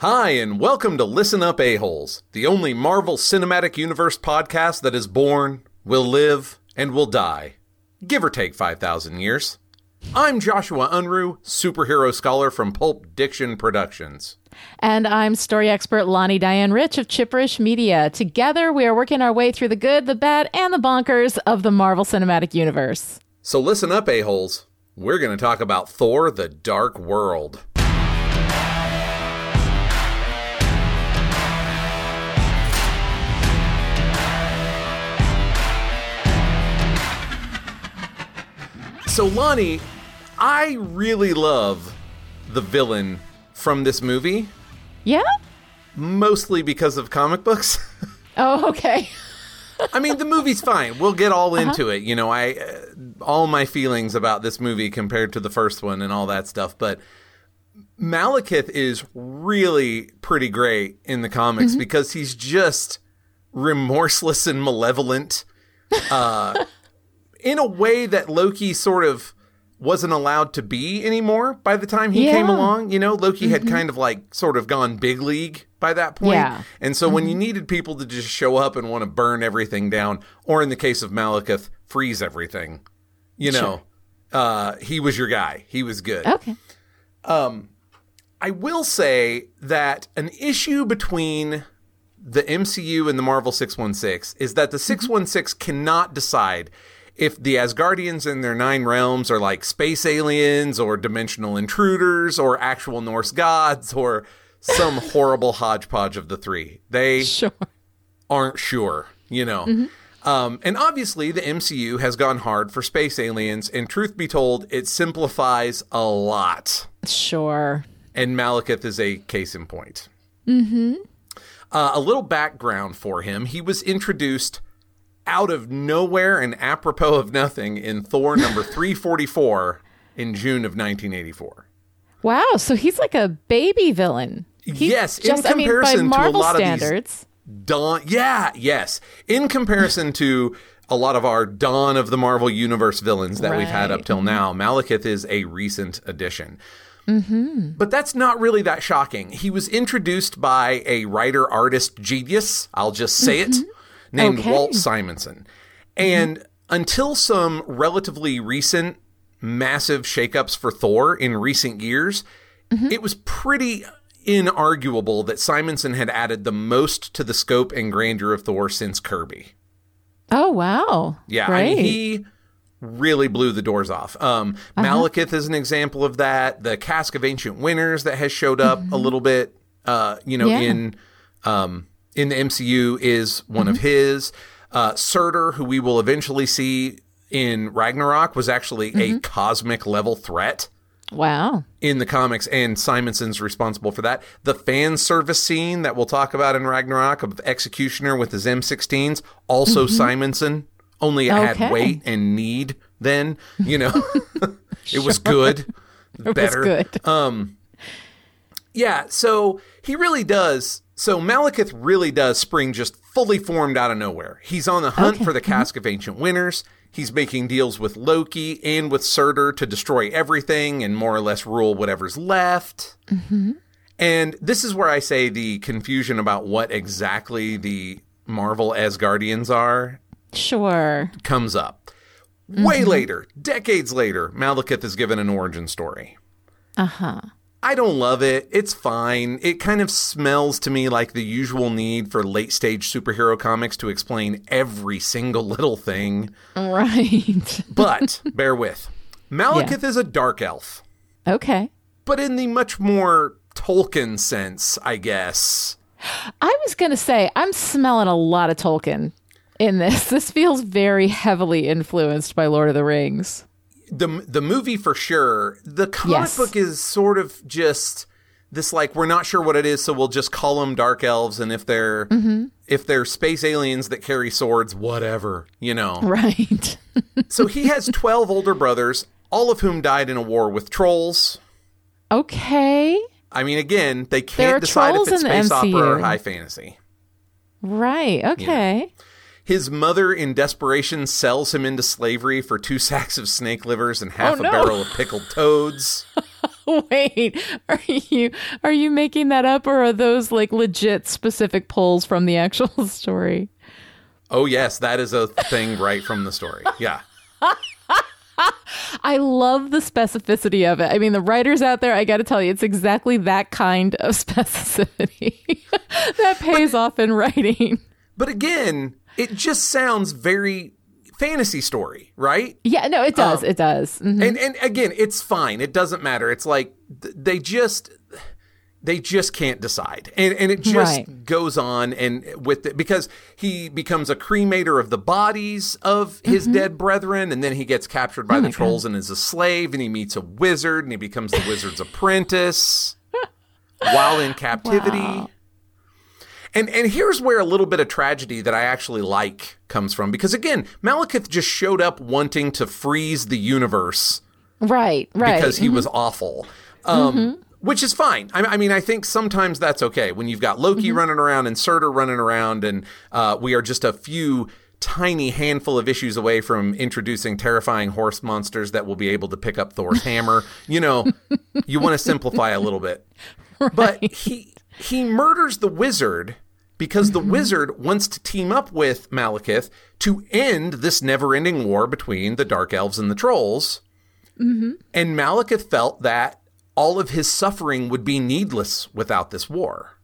Hi, and welcome to Listen Up A-Holes, the only Marvel Cinematic Universe podcast that is born, will live, and will die. Give or take 5,000 years. I'm Joshua Unruh, superhero scholar from Pulp Diction Productions. And I'm story expert Lonnie Diane Rich of Chipperish Media. Together, we are working our way through the good, the bad, and the bonkers of the Marvel Cinematic Universe. So listen up, A-Holes. We're going to talk about Thor the Dark World. So, Lonnie, I really love the villain from this movie, Yeah? mostly because of comic books. Oh, okay. I mean, the movie's fine. We'll get all into it. You know, I uh, all my feelings about this movie compared to the first one and all that stuff, but Malekith is really pretty great in the comics because he's just remorseless and malevolent uh, in a way that Loki sort of wasn't allowed to be anymore by the time he came along. You know, Loki had mm-hmm. kind of like sort of gone big league by that point. Yeah. And so when you mm-hmm. needed people to just show up and want to burn everything down, or in the case of Malekith, freeze everything, you know, uh, he was your guy. He was good. Okay. Um, I will say that an issue between the MCU and the Marvel 616 is that the mm-hmm. 616 cannot decide if the Asgardians and their nine realms are like space aliens or dimensional intruders or actual Norse gods or some horrible hodgepodge of the three. They Sure. aren't sure, you know. Um, and obviously, the MCU has gone hard for space aliens, and truth be told, it simplifies a lot Sure. and Malekith is a case in point. Mm-hmm. Uh, a little background for him: he was introduced out of nowhere and apropos of nothing in Thor number three forty four in June of nineteen eighty four. Wow. So he's like a baby villain. He Yes, in just, I mean, by comparison to a Marvel lot of these- standards. Dawn, yeah, yes. In comparison to a lot of our Dawn of the Marvel Universe villains that we've had up till now, Malekith is a recent addition. Mm-hmm. But that's not really that shocking. He was introduced by a writer artist genius, I'll just say it, named Okay. Walt Simonson. And until some relatively recent massive shakeups for Thor in recent years, it was pretty inarguable that Simonson had added the most to the scope and grandeur of Thor since Kirby. Oh, wow. Yeah, I mean, he really blew the doors off. Um, Malekith is an example of that. The Cask of Ancient Winters that has showed up a little bit, uh, you know, Yeah. in um, in the MCU is one of his. Uh, Surtur, who we will eventually see in Ragnarok, was actually a cosmic level threat wow. in the comics, and Simonson's responsible for that. The fan service scene that we'll talk about in Ragnarok of Executioner with his M16s, also Simonson. Only it Mm-hmm. Okay. had weight and need. Then you know, it was good, It better. was good. Yeah, so he really does. So Malekith really does spring just fully formed out of nowhere. He's on the hunt for the mm-hmm. Cask of Ancient Winters. He's making deals with Loki and with Surtur to destroy everything and more or less rule whatever's left. Mm-hmm. And this is where I say the confusion about what exactly the Marvel Asgardians are sure. comes up. Way mm-hmm. later, decades later, Malekith is given an origin story. Uh huh. I don't love it. It's fine. It kind of smells to me like the usual need for late stage superhero comics to explain every single little thing. Right. But bear with. Malekith is a dark elf, okay. but in the much more Tolkien sense, I guess. I was going to say, I'm smelling a lot of Tolkien in this. This feels very heavily influenced by Lord of the Rings. The the movie for sure. The comic Yes. book is sort of just this like we're not sure what it is, so we'll just call them dark elves and if they're if they're space aliens that carry swords, whatever, you know. Right. So he has 12 older brothers, all of whom died in a war with trolls. okay. I mean, again, they can't decide if it's space opera or high fantasy. Right. Okay. His mother, in desperation, sells him into slavery for two sacks of snake livers and half Oh, a no. barrel of pickled toads. Wait, are you are you making that up or are those like legit specific pulls from the actual story? Oh yes, that is a thing right from the story. Yeah. I love the specificity of it. I mean, the writers out there, I got to tell you, it's exactly that kind of specificity that pays but, off in writing. But again, it just sounds very fantasy story, right? Yeah, no, it does. Um, it does. Mm-hmm. And and again, it's fine. It doesn't matter. It's like they just they just can't decide and, and it just right. goes on and with it because he becomes a cremator of the bodies of his mm-hmm. dead brethren and then he gets captured by oh the trolls God. and is a slave and he meets a wizard and he becomes the wizard's apprentice while in captivity wow. And and here's where a little bit of tragedy that i actually like comes from because again malekith just showed up wanting to freeze the universe right right because he mm-hmm. was awful um, mm-hmm which is fine. I, I, mean, I think sometimes that's okay when you've got Loki mm-hmm. running around and Surtur running around, and uh, we are just a few tiny handful of issues away from introducing terrifying horse monsters that will be able to pick up Thor's hammer. You know, you want to simplify a little bit, right. but he he murders the wizard because the mm-hmm. wizard wants to team up with Malekith to end this never-ending war between the dark elves and the trolls. Mm-hmm. And Malekith felt that all of his suffering would be needless without this war.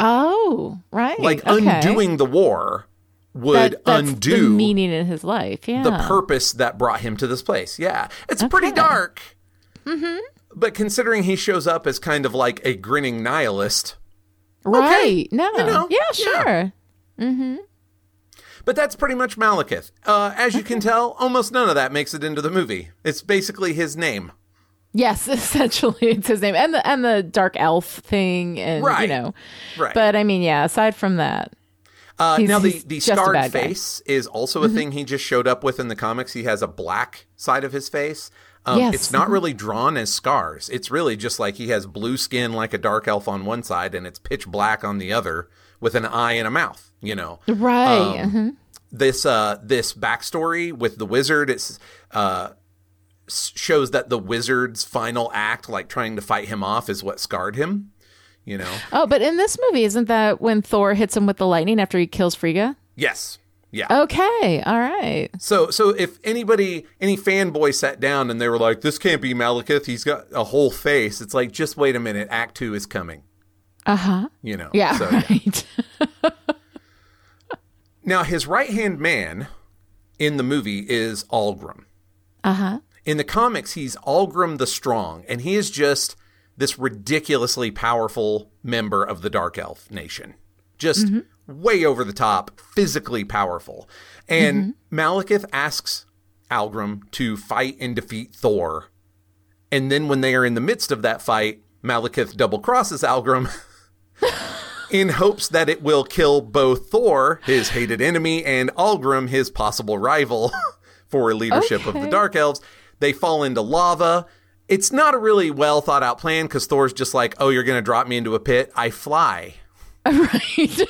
Oh, right. Like okay. undoing the war would that, undo the meaning in his life. Yeah. The purpose that brought him to this place. Yeah. It's okay. pretty dark. Mm-hmm. But considering he shows up as kind of like a grinning nihilist. Right. Okay, no. You know, yeah, sure. Yeah. Mm-hmm. But that's pretty much Malekith. Uh, as you can tell, almost none of that makes it into the movie. It's basically his name. Yes, essentially it's his name, and the and the dark elf thing, and right. you know, right. But I mean, yeah. Aside from that, uh, now the the scarred face guy. is also a mm-hmm. thing he just showed up with in the comics. He has a black side of his face. Um, yes. It's not really drawn as scars. It's really just like he has blue skin like a dark elf on one side, and it's pitch black on the other, with an eye and a mouth. You know, right? Um, mm-hmm. This uh, this backstory with the wizard. It's uh, shows that the wizard's final act, like trying to fight him off, is what scarred him. You know. Oh, but in this movie, isn't that when Thor hits him with the lightning after he kills Frigga? Yes. Yeah. Okay. All right. So, so if anybody, any fanboy sat down and they were like, "This can't be Malekith. He's got a whole face," it's like, just wait a minute. Act two is coming. Uh huh. You know. Yeah. So, right. Yeah. now, his right hand man in the movie is Algrim. Uh huh. In the comics, he's Algrim the Strong, and he is just this ridiculously powerful member of the Dark Elf nation. Just mm-hmm. Way over the top, physically powerful. And mm-hmm. Malekith asks Algrim to fight and defeat Thor. And then when they are in the midst of that fight, Malekith double crosses Algrim in hopes that it will kill both Thor, his hated enemy, and Algrim, his possible rival for leadership okay. of the Dark Elves. They fall into lava. It's not a really well thought out plan because Thor's just like, oh, you're going to drop me into a pit. I fly. Right.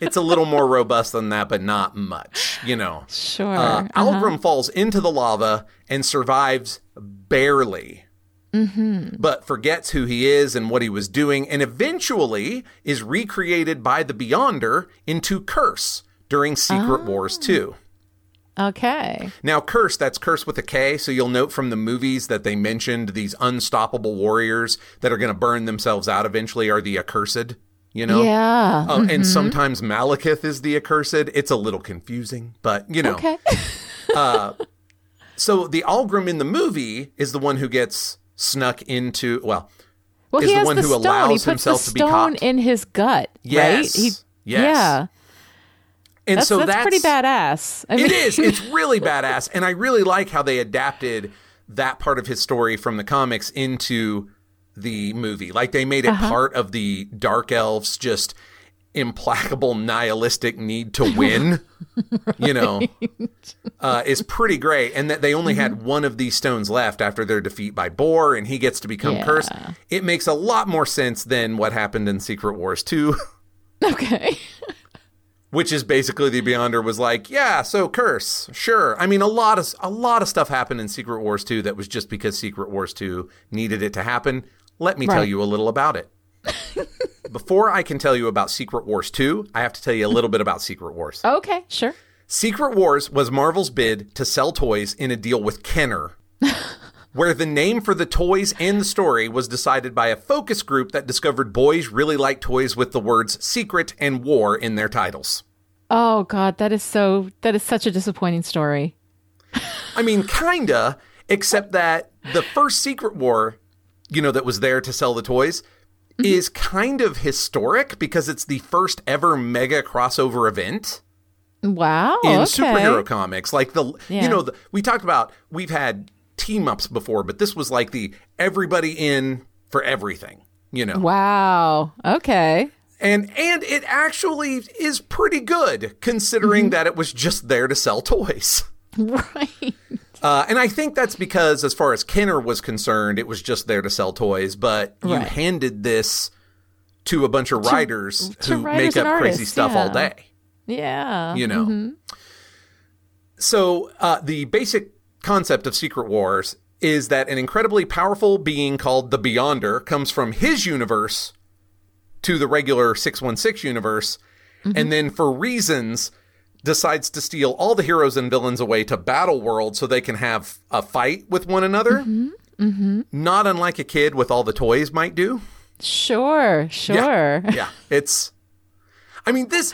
it's a little more robust than that, but not much, you know. Sure. Uh, uh-huh. falls into the lava and survives barely. Mm-hmm. But forgets who he is and what he was doing, and eventually is recreated by the Beyonder into Kurse during Secret oh. Wars 2. Okay. Now, Kurse, that's Kurse with a K. So you'll note from the movies that they mentioned these unstoppable warriors that are going to burn themselves out eventually are the accursed, you know? Yeah. Uh, mm-hmm. And sometimes Malekith is the accursed. It's a little confusing, but you know. Okay. uh, so the Algrim in the movie is the one who gets snuck into, well, well, is the one the who stone. allows himself to be caught. in his gut, yes. right? He, yes. Yeah. And that's, so that's, that's pretty badass. I mean. It is. It's really badass, and I really like how they adapted that part of his story from the comics into the movie. Like they made it uh-huh. part of the dark elves just implacable nihilistic need to win right. you know uh, is pretty great and that they only mm-hmm. had one of these stones left after their defeat by Bor and he gets to become yeah. cursed it makes a lot more sense than what happened in secret wars 2 okay which is basically the Beyonder was like, yeah, so Kurse, sure. I mean, a lot of a lot of stuff happened in Secret Wars 2 that was just because Secret Wars 2 needed it to happen. Let me tell you a little about it. Before I can tell you about Secret Wars 2, I have to tell you a little bit about Secret Wars. Okay, sure. Secret Wars was Marvel's bid to sell toys in a deal with Kenner, where the name for the toys and the story was decided by a focus group that discovered boys really like toys with the words secret and war in their titles. Oh God, that is so. That is such a disappointing story. I mean, kinda, except that the first Secret War, you know, that was there to sell the toys. Is kind of historic because it's the first ever mega crossover event. Wow. in okay. superhero comics. Like the, Yeah. you know, the, we talked about we've had team ups before, but this was like the everybody in for everything. You know, Wow. Okay. and and it actually is pretty good considering Mm-hmm. that it was just there to sell toys. Right. Uh, and I think that's because, as far as Kenner was concerned, it was just there to sell toys. But you Right. handed this to a bunch of writers to who writers make up crazy artists, stuff all day. Yeah. you know. So uh, the basic concept of Secret Wars is that an incredibly powerful being called the Beyonder comes from his universe to the regular 616 universe, and then for reasons decides to steal all the heroes and villains away to Battle World so they can have a fight with one another. Mm-hmm, mm-hmm. Not unlike a kid with all the toys might do. Sure. Sure. Yeah, it's. I mean, this.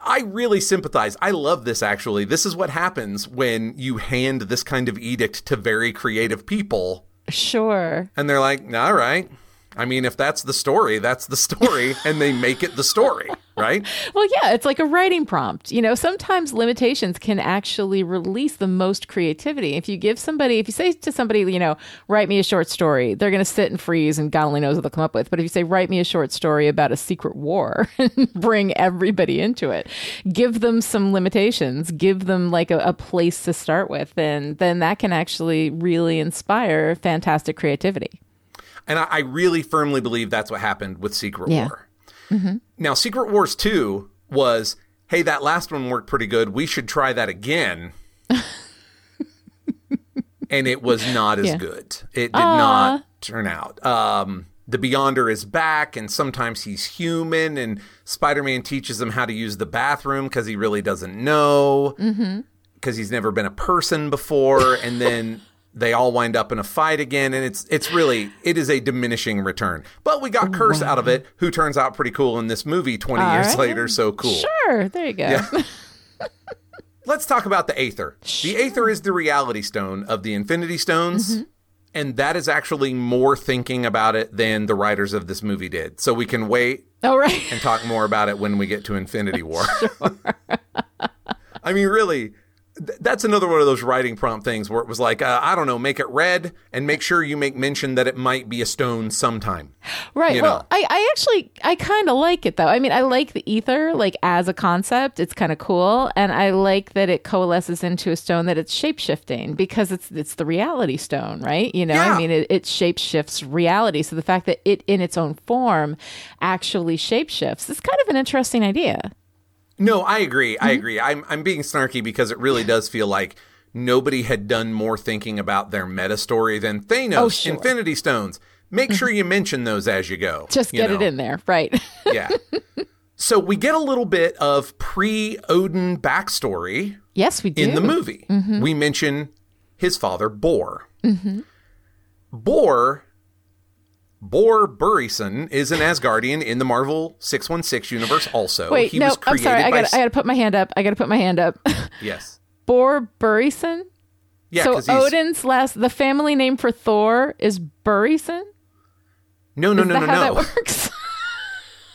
I really sympathize. I love this actually. This is what happens when you hand this kind of edict to very creative people, Sure. and they're like, all right. I mean, if that's the story, that's the story, and they make it the story, right? Well, yeah, it's like a writing prompt. You know, sometimes limitations can actually release the most creativity. If you give somebody, if you say to somebody, you know, write me a short story, they're going to sit and freeze and God only knows what they'll come up with. But if you say, write me a short story about a secret war and bring everybody into it, give them some limitations, give them like a, a place to start with, and then that can actually really inspire fantastic creativity. And I, I really firmly believe that's what happened with Secret Yeah. War. Now, Secret Wars 2 was, hey, that last one worked pretty good. We should try that again. and it was not as Yeah. good. It did not turn out. Um, the Beyonder is back, and sometimes he's human, and Spider Man teaches him how to use the bathroom because he really doesn't know, because he's never been a person before, and then. They all wind up in a fight again, and it's it's really it is a diminishing return. But we got Kurse out of it, who turns out pretty cool in this movie twenty All years right. later. So cool. Sure. There you go. Let's talk about the Aether. The Aether is the reality stone of the Infinity Stones. Mm-hmm. And that is actually more thinking about it than the writers of this movie did. So we can wait All right. and talk more about it when we get to Infinity War. I mean, really, th- that's another one of those writing prompt things where it was like, uh, I don't know, make it red and make sure you make mention that it might be a stone sometime. Right. you well, know. I, I actually I kind of like it though. I mean, I like the ether like as a concept. It's kind of cool, and I like that it coalesces into a stone that it's shape shifting because it's it's the reality stone, right? You know, Yeah. I mean, it, it shape shifts reality. So the fact that it in its own form actually shape shifts is kind of an interesting idea. No, I agree. Mm-hmm. I agree. I'm I'm being snarky because it really does feel like nobody had done more thinking about their meta story than Thanos, Oh, sure. Mm-hmm. Infinity Stones. Make sure you mention those as you go. Just you get it in there, right? Yeah. so we get a little bit of pre-Odin backstory yes, we do. in the movie. Mm-hmm. We mention his father, Bor. Bor, Bor Burison is an Asgardian in the Marvel 616 universe also. Wait, he no, was I'm sorry. I got I got to put my hand up. I got to put my hand up. Yes. Bor Burison. Yeah, so Odin's last, the family name for Thor is Burison. No, no, Is no, no, no. that works?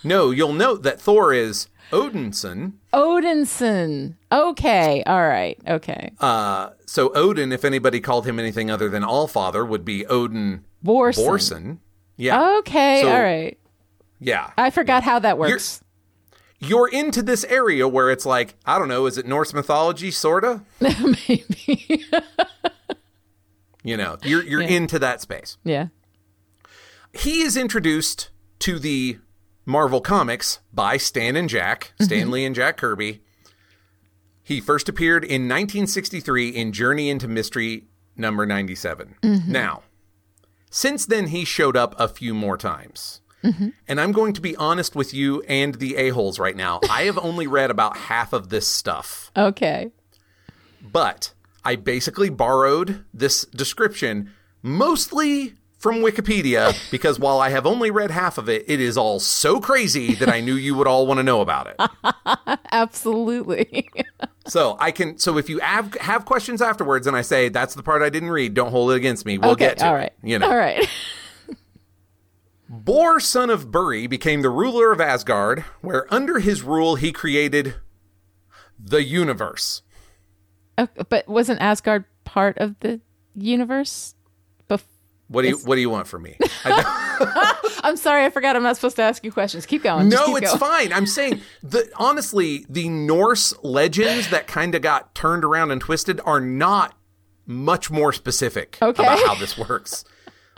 No, you'll note that Thor is Odinson. Odinson. Okay. All right. Okay. Uh, so Odin, if anybody called him anything other than Allfather, would be Odin Borson. Borson. Yeah, Okay. So- all right. yeah. I forgot how that works. You're into this area where it's like, I don't know, is it Norse mythology, sorta? Maybe. You know, you're you're into that space. yeah. He is introduced to the Marvel Comics by Stan and Jack, mm-hmm. Stan Lee and Jack Kirby. He first appeared in 1963 in Journey into Mystery number 97. Mm-hmm. Now, since then, he showed up a few more times. Mm-hmm. And I'm going to be honest with you and the a-holes right now. I have only read about half of this stuff, Okay. but I basically borrowed this description mostly from Wikipedia because while I have only read half of it, it is all so crazy that I knew you would all want to know about it. Absolutely. So I can. So if you have have questions afterwards, and I say that's the part I didn't read, don't hold it against me. We'll okay. get to all it. You know, All right. Bor, son of Buri, became the ruler of Asgard, where under his rule he created the universe. Okay, but wasn't Asgard part of the universe? What do you What do you want from me? I'm sorry, I forgot. I'm not supposed to ask you questions. Keep going. No, keep it's going. fine. I'm saying the honestly, the Norse legends that kind of got turned around and twisted are not much more specific Okay. about how this works.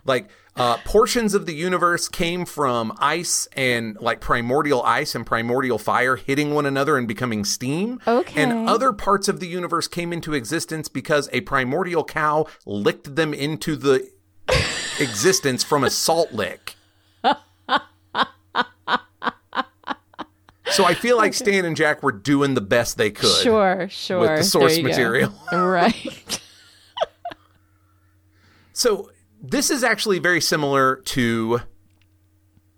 Like uh, portions of the universe came from ice and like primordial ice and primordial fire hitting one another and becoming steam. Okay. And other parts of the universe came into existence because a primordial cow licked them into the existence from a salt lick. So I feel like Stan and Jack were doing the best they could Sure, sure. with the source material. Right. So this is actually very similar to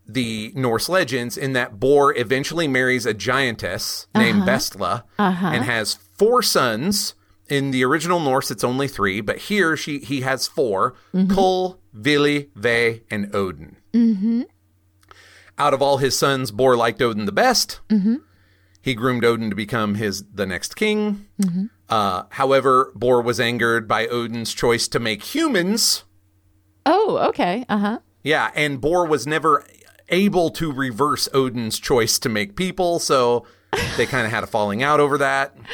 the Norse legends in that Bor eventually marries a giantess named Bestla and has four sons. In the original Norse, it's only three, but here she he has 4 Cul, Vili, Ve, and Odin. Out of all his sons, Bor liked Odin the best. He groomed Odin to become his the next king. Uh, however, Bor was angered by Odin's choice to make humans. oh, okay. Uh huh. Yeah, and Bor was never able to reverse Odin's choice to make people, so they kind of had a falling out over that.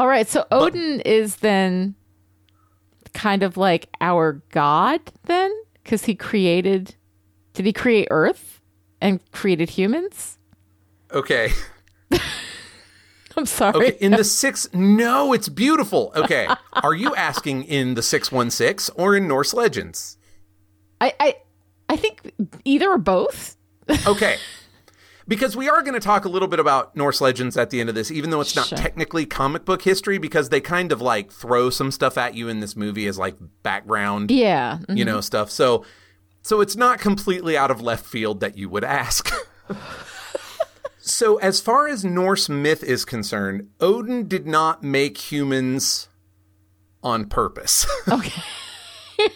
All right. So Odin is then kind of like our god, then? Because he created. Did he create Earth and created humans? Okay. I'm sorry. Okay, in the six No, it's beautiful. Okay. Are you asking in the 616 or in Norse legends? I, I, I think either or both. Okay. Because we are going to talk a little bit about Norse legends at the end of this, even though it's not Sure. technically comic book history, because they kind of like throw some stuff at you in this movie as like background, Yeah. mhm. you know, stuff. So, so it's not completely out of left field that you would ask. so, as far as Norse myth is concerned, Odin did not make humans on purpose. Okay.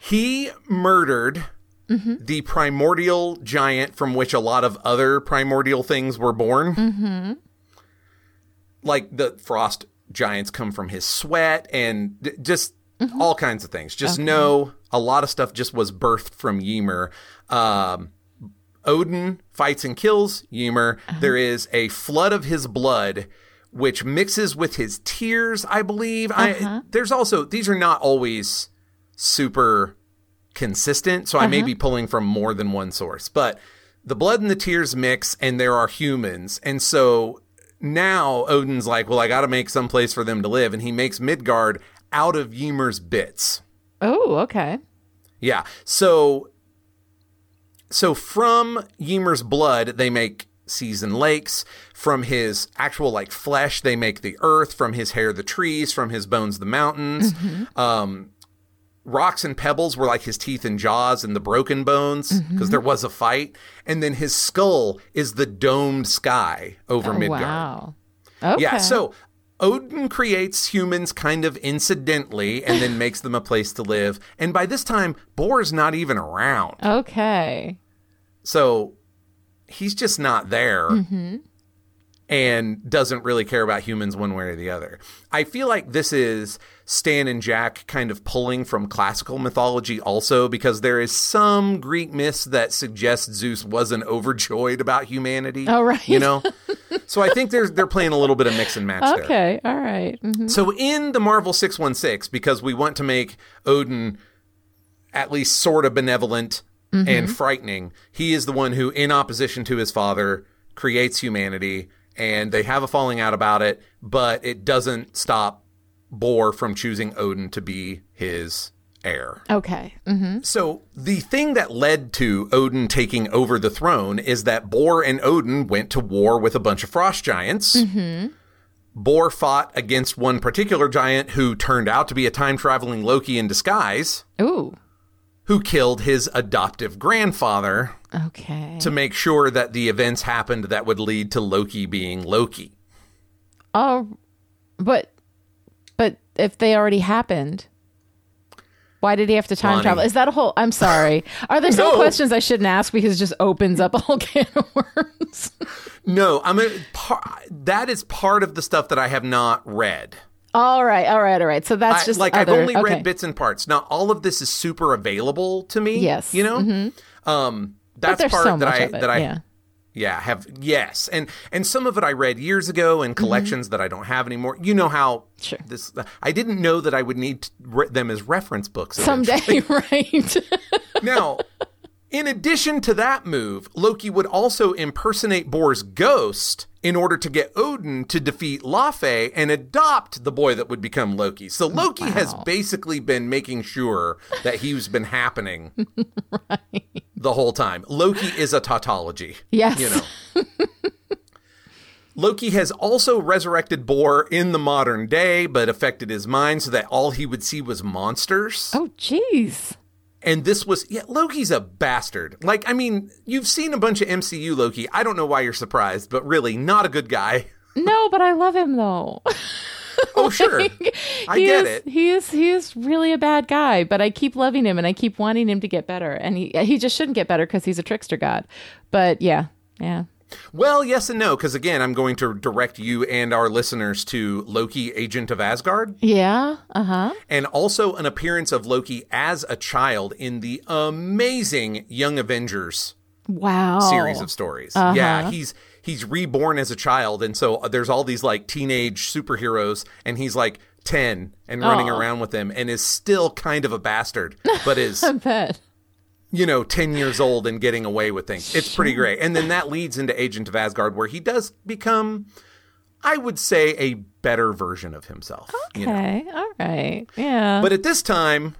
he murdered the primordial giant from which a lot of other primordial things were born. Mm-hmm. Like the frost giants come from his sweat and d- just all kinds of things. Just know a lot of stuff just was birthed from Ymir. Um, Odin fights and kills Ymir. There is a flood of his blood. Which mixes with his tears, I believe. I, there's also these are not always super consistent, so I may be pulling from more than one source. But the blood and the tears mix, and there are humans, and so now Odin's like, well, I got to make some place for them to live, and he makes Midgard out of Ymir's bits. Oh, okay. Yeah, so so from Ymir's blood, they make seas and lakes. From his actual like flesh, they make the earth. From his hair, the trees. From his bones, the mountains. Um, rocks and pebbles were like his teeth and jaws and the broken bones mm-hmm. because there was a fight. And then his skull is the domed sky over Oh, Midgard. wow. Okay. Yeah, so Odin creates humans kind of incidentally and then makes them a place to live. And by this time, Bor's not even around. Okay. So he's just not there mm-hmm. and doesn't really care about humans one way or the other. I feel like this is Stan and Jack kind of pulling from classical mythology also because there is some Greek myths that suggest Zeus wasn't overjoyed about humanity. Oh, right. You know? so I think they're they're playing a little bit of mix and match there. Okay. All right. Mhm. So in the Marvel 616, because we want to make Odin at least sort of benevolent and frightening. He is the one who, in opposition to his father, creates humanity, and they have a falling out about it, but it doesn't stop Bor from choosing Odin to be his heir. Okay. hmm So the thing that led to Odin taking over the throne is that Bor and Odin went to war with a bunch of frost giants. Bor fought against one particular giant who turned out to be a time traveling Loki in disguise, Ooh. who killed his adoptive grandfather Okay. to make sure that the events happened that would lead to Loki being Loki. Oh, but if they already happened, why did he have to time Lonnie. travel? Is that a whole? I'm sorry. Are there some No. questions I shouldn't ask because it just opens up a whole can of worms? No, I'm a, par- that is part of the stuff that I have not read. all right, all right, all right. So that's I- just like other, I've only okay. read bits and parts. Not all of this is super available to me. Yes. you know. Um, that's part so that I that I yeah. Yeah have yes, and and some of it I read years ago in collections that I don't have anymore. You know how Mm-hmm. Sure. this I didn't know that I would need re- them as reference books Someday, right? now, in addition to that move, Loki would also impersonate Bor's ghost in order to get Odin to defeat Laufey and adopt the boy that would become Loki. So Loki has basically been making sure that he's been happening the whole time. Loki is a tautology. Yes. You know. Loki has also resurrected Bor in the modern day, but affected his mind so that all he would see was monsters. oh, jeez. And this was, yeah, Loki's a bastard. Like, I mean, you've seen a bunch of MCU Loki. I don't know why you're surprised, but really, not a good guy. No, but I love him though. Oh, sure. I get is, it. He is he is really a bad guy, but I keep loving him and I keep wanting him to get better. And he he just shouldn't get better because he's a trickster god. But yeah, yeah. Well, yes and no, because again, I'm going to direct you and our listeners to Loki, Agent of Asgard, Yeah. Uh huh. and also an appearance of Loki as a child in the amazing Young Avengers Wow. series of stories. Yeah, he's he's reborn as a child, and so there's all these like teenage superheroes, and he's like ten and running around with them, and is still kind of a bastard, but is I bet. You know ten years old and getting away with things. It's pretty great, and then that leads into Agent of Asgard, where he does become, I would say, a better version of himself. you know? Okay. All right. Yeah. But at this time,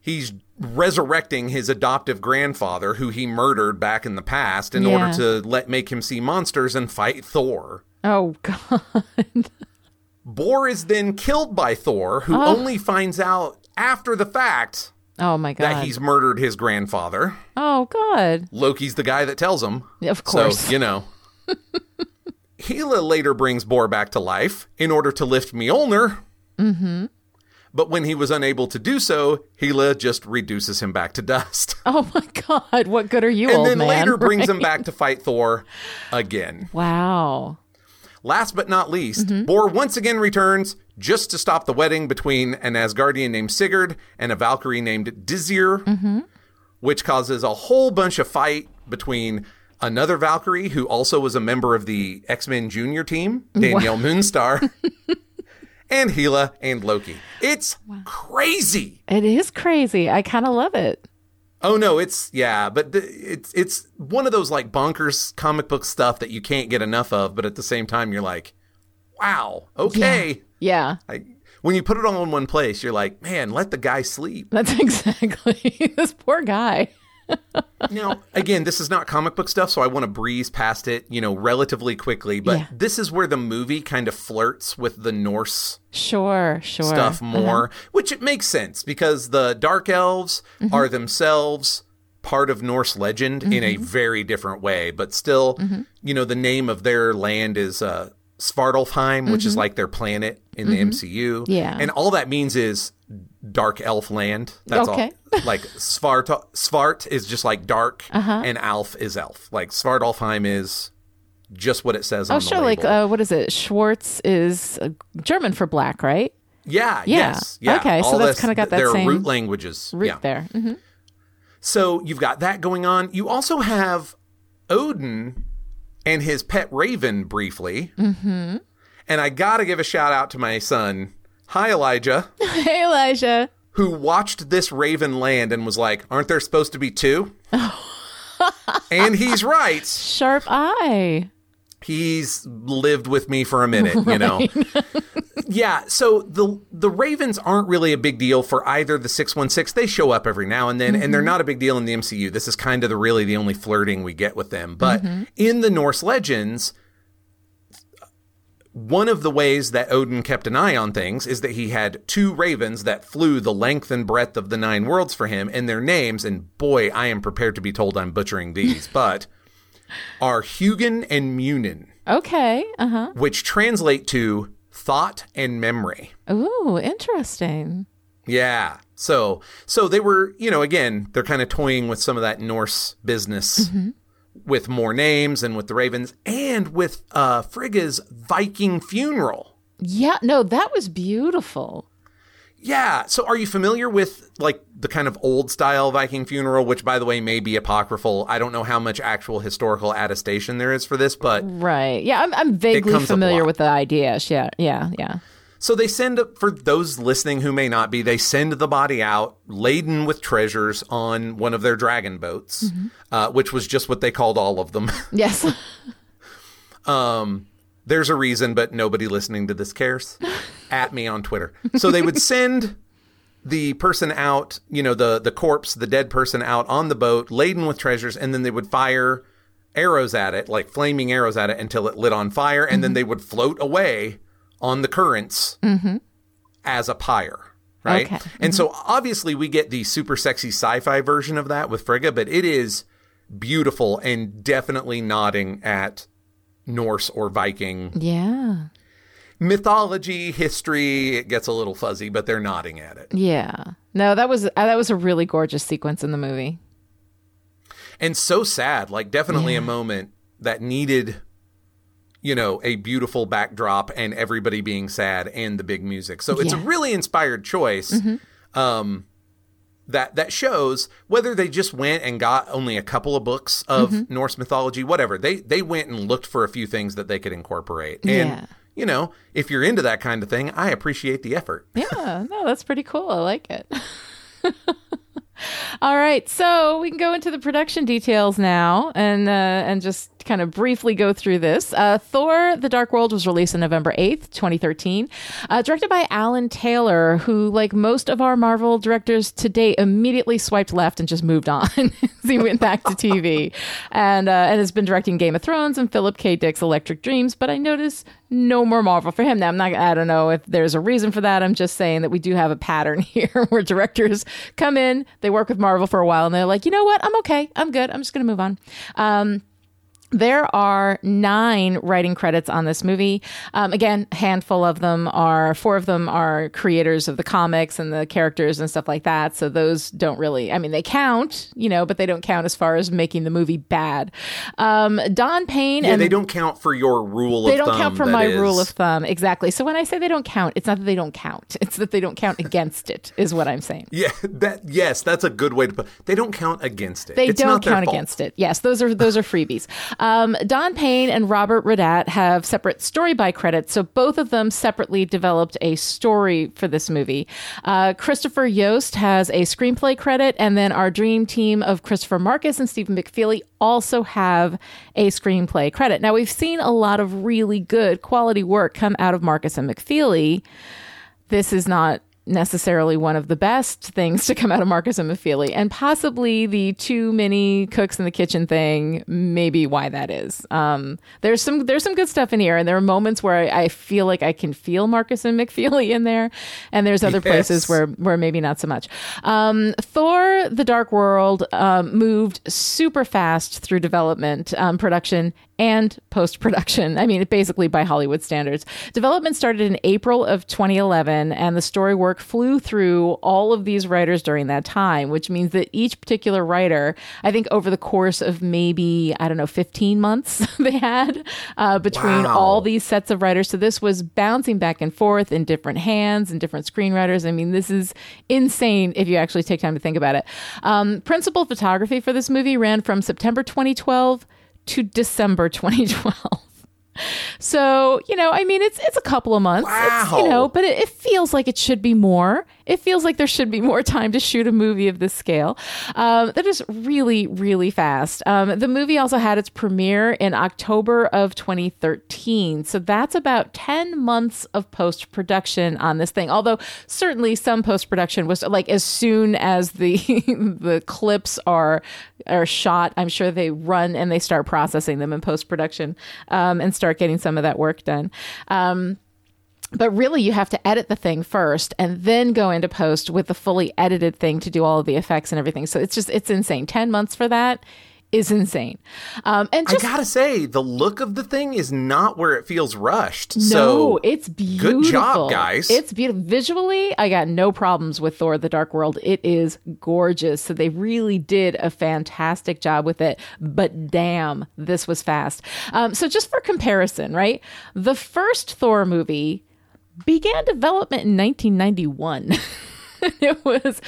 he's resurrecting his adoptive grandfather, who he murdered back in the past, in Yeah. order to let make him see monsters and fight Thor. oh God. Bor is then killed by Thor, who oh. only finds out after the fact Oh my God. that he's murdered his grandfather. oh God. Loki's the guy that tells him. Of course. So, you know. Hela later brings Bor back to life in order to lift Mjolnir. Mm-hmm. But when he was unable to do so, Hela just reduces him back to dust. oh my God. What good are you, and old then man? later brings Right? him back to fight Thor again. Wow. Last but not least, Mm-hmm. Bor once again returns just to stop the wedding between an Asgardian named Sigurd and a Valkyrie named Dizir, Mm-hmm. which causes a whole bunch of fight between another Valkyrie who also was a member of the X Men Junior team, Danielle Moonstar, and Hela and Loki. It's crazy. It is crazy. I kind of love it. Oh no, it's yeah, but the, it's it's one of those like bonkers comic book stuff that you can't get enough of, but at the same time you're like, wow, okay. Yeah. I, when you put it all in one place, you're like, man, let the guy sleep. That's exactly this poor guy. Now, again, this is not comic book stuff, so I want to breeze past it, you know, relatively quickly. But Yeah. this is where the movie kind of flirts with the Norse Sure, sure. stuff more, which it makes sense because the Dark Elves Mm-hmm. are themselves part of Norse legend in Mm-hmm. a very different way. But still, you know, the name of their land is uh, Svartalfheim, which is like their planet in the MCU. Mm-hmm. Yeah. And all that means is dark elf land. That's Okay. all. Like Svart, Svart is just like dark, Uh-huh. and Alf is elf. Like Svartalfheim is just what it says on Oh, the sure. Like, uh, what is it? Schwartz is uh, German for black, right? yeah, yeah. yes, yeah. Okay, so that's kinda got that their same root languages. Root yeah. there. hmm So you've got that going on. You also have Odin and his pet raven briefly. Mm-hmm. And I got to give a shout out to my son. Hi, Elijah. Hey, Elijah. who watched this raven land and was like, "Aren't there supposed to be two? and he's right. Sharp eye. He's lived with me for a minute, you know. yeah, so the the Ravens aren't really a big deal for either the 616. They show up every now and then and they're mm-hmm. not a big deal in the MCU. This is kind of the really the only flirting we get with them. But mm-hmm. in the Norse legends, one of the ways that Odin kept an eye on things is that he had two ravens that flew the length and breadth of the nine worlds for him, and their names, and boy, I am prepared to be told I'm butchering these, but are Hugin and Munin, Okay. Uh huh. which translate to thought and memory. Ooh, interesting. Yeah. So so they were, you know, again, they're kind of toying with some of that Norse business with more names and with the ravens and with uh Frigga's Viking funeral. Yeah. No, that was beautiful. Yeah. So are you familiar with like the kind of old style Viking funeral, which by the way may be apocryphal? I don't know how much actual historical attestation there is for this, but Right. Yeah. I'm, I'm vaguely comes up a familiar with the idea. Yeah. Yeah. Yeah. So they send, for those listening who may not be, they send the body out laden with treasures on one of their dragon boats, mm-hmm. uh, which was just what they called all of them. Yes. Um, there's a reason, but nobody listening to this cares. At me on Twitter. So they would send the person out, you know, the the corpse, the dead person out on the boat laden with treasures, and then they would fire arrows at it, like flaming arrows at it, until it lit on fire, and then mm-hmm. they would float away on the currents as a pyre. Right. Okay. And so obviously we get the super sexy sci-fi version of that with Frigga, but it is beautiful and definitely nodding at Norse or Viking yeah. mythology, history. It gets a little fuzzy, but they're nodding at it. Yeah. No, that was uh, that was a really gorgeous sequence in the movie. And so sad, like definitely a moment that needed, you know, a beautiful backdrop and everybody being sad and the big music. So it's a really inspired choice. Um, that that shows whether they just went and got only a couple of books of Norse mythology, whatever. They they went and looked for a few things that they could incorporate. And Yeah. you know, if you're into that kind of thing, I appreciate the effort. Yeah, no, that's pretty cool. I like it. All right, so we can go into the production details now, and uh, and just kind of briefly go through this. Uh, Thor: The Dark World was released on November eighth, twenty thirteen, uh, directed by Alan Taylor, who, like most of our Marvel directors to date, immediately swiped left and just moved on. he went back to TV, and uh, and has been directing Game of Thrones and Philip K. Dick's Electric Dreams. But I notice no more Marvel for him. Now I'm not. I don't know if there's a reason for that. I'm just saying that we do have a pattern here where directors come in, they work with Marvel for a while, and they're like, you know what, I'm okay, I'm good, I'm just gonna move on. Um, there are nine writing credits on this movie. Um, again, a handful of them are, four of them are creators of the comics and the characters and stuff like that. So those don't really, I mean, they count, you know, but they don't count as far as making the movie bad. Um, Don Payne Yeah, and they don't count for your rule they don't thumb. count for my is- rule of thumb. Exactly. So when I say they don't count, it's not that they don't count. It's that they don't count against it, is what I'm saying. Yeah, that yes, that's a good way to put. They don't count against it. They It's don't count against it. Yes, those are those are freebies. Um, Don Payne and Robert Rodat have separate story by credits, so both of them separately developed a story for this movie. Uh, Christopher Yost has a screenplay credit, and then our dream team of Christopher Markus and Stephen McFeely also have a screenplay credit. Now we've seen a lot of really good quality work come out of Markus and McFeely this is not necessarily one of the best things to come out of Markus and McFeely, and possibly the too many cooks in the kitchen thing Maybe why that is. Um, there's some there's some good stuff in here, and there are moments where I, I feel like I can feel Markus and McFeely in there, and there's other places where where maybe not so much. Um, Thor: The Dark World um, moved super fast through development, um, production, and post production. I mean, basically by Hollywood standards. Development started in April of 2011, and the story work flew through all of these writers during that time, which means that each particular writer, I think over the course of maybe, I don't know, 15 months they had uh, between Wow. all these sets of writers. So this was bouncing back and forth in different hands and different screenwriters. I mean, this is insane if you actually take time to think about it. Um, principal photography for this movie ran from September 2012 to December 2012. So, you know, I mean, it's it's a couple of months, It's, you know, but it, it feels like it should be more. It feels like there should be more time to shoot a movie of this scale. Um, that is really, really fast. Um, the movie also had its premiere in October of 2013, so that's about 10 months of post production on this thing. Although certainly some post production was like as soon as the the clips are are shot, I'm sure they run and they start processing them in post production um, and start getting some of that work done. Um, but really, you have to edit the thing first and then go into post with the fully edited thing to do all of the effects and everything. So it's just, it's insane. 10 months for that is insane. Um, and I gotta say, the look of the thing is not where it feels rushed. no, so it's beautiful. good job, guys. It's beautiful. Visually, I got no problems with Thor the Dark World. It is gorgeous. So they really did a fantastic job with it. But damn, this was fast. Um, so just for comparison, right? The first Thor movie began development in 1991. it was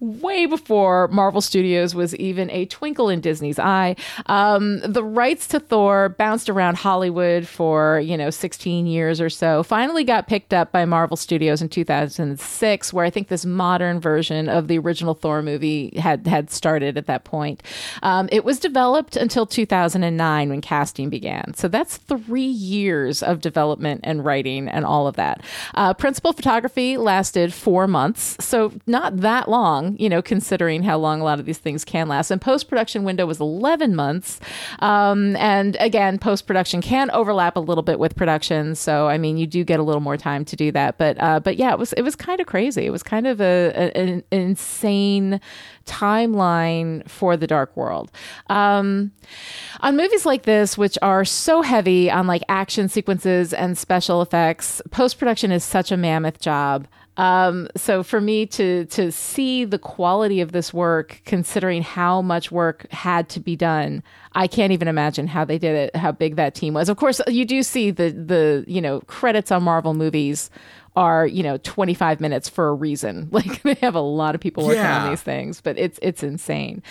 way before Marvel Studios was even a twinkle in Disney's eye. Um, the rights to Thor bounced around Hollywood for, you know, 16 years or so. Finally got picked up by Marvel Studios in 2006, where I think this modern version of the original Thor movie had, had started at that point. Um, it was developed until 2009 when casting began. So that's three years of development and writing and all of that. Uh, principal photography lasted four months. So not that long, you know, considering how long a lot of these things can last. And post production window was 11 months. Um, and again, post production can overlap a little bit with production. So, I mean, you do get a little more time to do that. But, uh, but yeah, it was, it was kind of crazy. It was kind of a, a- an insane timeline for the dark world. Um, on movies like this, which are so heavy on like action sequences and special effects, post production is such a mammoth job. Um, so for me to to see the quality of this work, considering how much work had to be done, I can't even imagine how they did it, how big that team was. Of course, you do see the the you know credits on Marvel movies are you know 25 minutes for a reason. Like they have a lot of people working on these things but it's it's insane.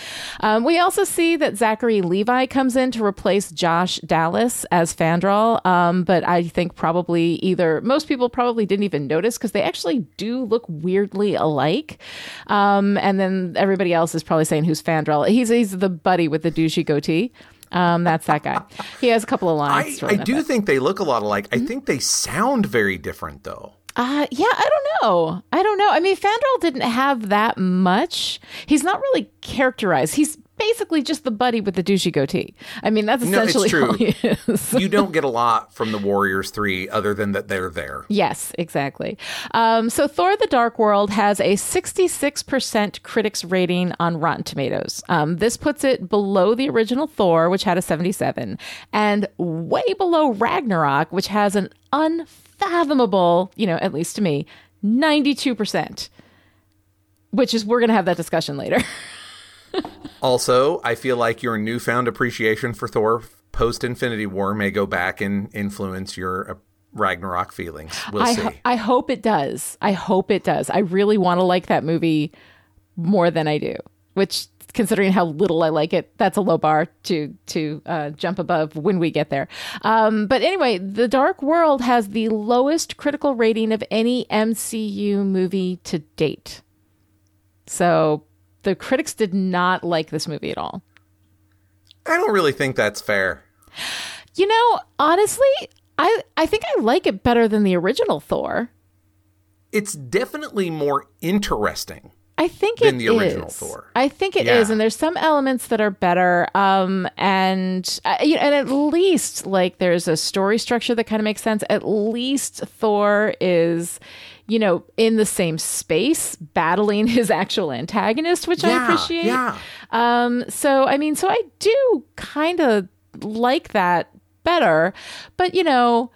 Um, we also see that zachary levi comes in to replace josh dallas as fandral um, but i think probably either most people probably didn't even notice because they actually do look weirdly alike. Um, and then everybody else is probably saying who's fandral? He's he's the buddy with the douchey goatee. Um, that's that guy. He has a couple of lines I at do think they look a lot alike. Mm-hmm. I think they sound very different though. Uh, yeah, I don't know. I don't know. I mean, Fandral didn't have that much. He's not really characterized. He's basically just the buddy with the douchey goatee. I mean, that's No, it's essentially true. all he is. You don't get a lot from the Warriors 3 other than that they're there. Yes, exactly. Um, so Thor the Dark World has a 66% critics rating on Rotten Tomatoes. Um, this puts it below the original Thor, which had a 77, and way below Ragnarok, which has an unfathomable, you know, at least to me, 92%. Which is, we're going to have that discussion later. Also, I feel like your newfound appreciation for Thor post Infinity War may go back and influence your uh, Ragnarok feelings. We'll I, see. ho- I hope it does. I hope it does. I really want to like that movie more than I do, which considering how little I like it, that's a low bar to to uh, jump above when we get there. Um, but anyway, The Dark World has the lowest critical rating of any MCU movie to date. So the critics did not like this movie at all. I don't really think that's fair. You know, honestly, I I think I like it better than the original Thor. It's definitely more interesting. I think it the original is. Thor. I think it is, Yeah. and there's some elements that are better. Um, and uh, you know, and at least like there's a story structure that kind of makes sense. At least Thor is, you know, in the same space battling his actual antagonist, which I appreciate. yeah. Um, so I mean, so I do kind of like that better, but you know,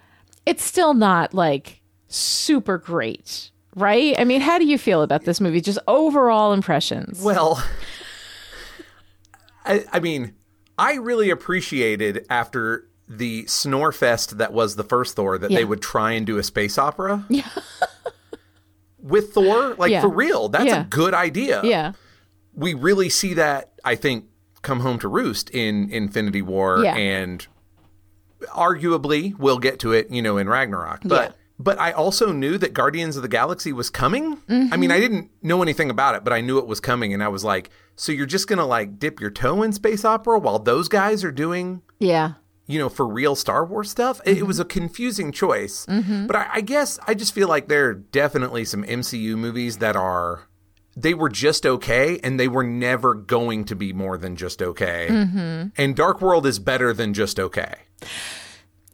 it's still not like super great, right? I mean, how do you feel about this movie? Just overall impressions. Well, I, I mean, I really appreciated after the snore fest that was the first Thor that Yeah. they would try and do a space opera. Yeah. With Thor, like Yeah. for real, that's Yeah. a good idea. yeah, We really see that, I think, come home to roost in Infinity War and arguably we'll get to it, you know, in Ragnarok. But. But I also knew that Guardians of the Galaxy was coming. I mean, I mm-hmm. didn't know anything about it, but I knew it was coming and I was like, so you're just going to like dip your toe in space opera while those guys are doing Yeah. you know, for real Star Wars stuff. It, it was mm-hmm. a confusing choice. Mm-hmm. But I, I guess I just feel like there are definitely some MCU movies that are. They were just okay, and they were never going to be more than just okay. And Dark World is better than just okay.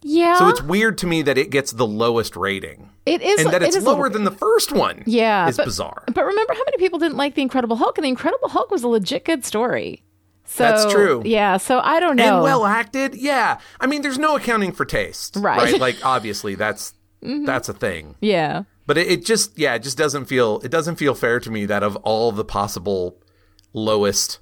Yeah. So it's weird to me that it gets the lowest rating, it is and that it it's lower than the first one. Yeah, is but- bizarre. But remember how many people didn't like the Incredible Hulk, and the Incredible Hulk was a legit good story. So That's true. Yeah. So I don't know. And well acted, yeah. I mean, there's no accounting for taste, Right. Mm-hmm. Like obviously, that's that's a thing. yeah. But it, it just yeah, it just doesn't feel it doesn't feel fair to me that of all the possible lowest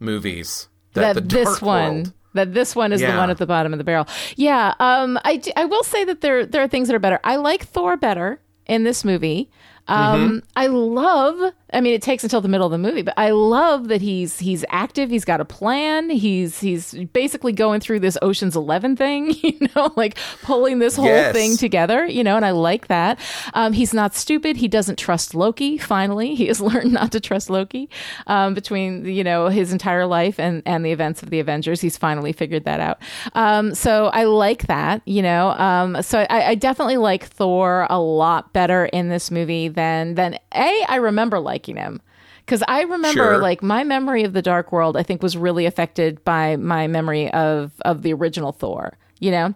movies that, that the this one World, that this one is the one at the bottom of the barrel. Yeah, um, I, I will say that there there are things that are better. I like Thor better in this movie. Um, Mm-hmm. I love. I mean, it takes until the middle of the movie, but I love that he's he's active. He's got a plan. He's he's basically going through this Ocean's Eleven thing, you know, like pulling this whole Yes. thing together, you know, and I like that. Um, he's not stupid. He doesn't trust Loki. Finally, he has learned not to trust Loki. Um, between you know his entire life and and the events of the Avengers, he's finally figured that out. Um, so I like that, you know. Um, so I, I definitely like Thor a lot better in this movie than than a. I remember liking him. Because I remember, Sure. like my memory of the Dark World, I think was really affected by my memory of of the original Thor. You know,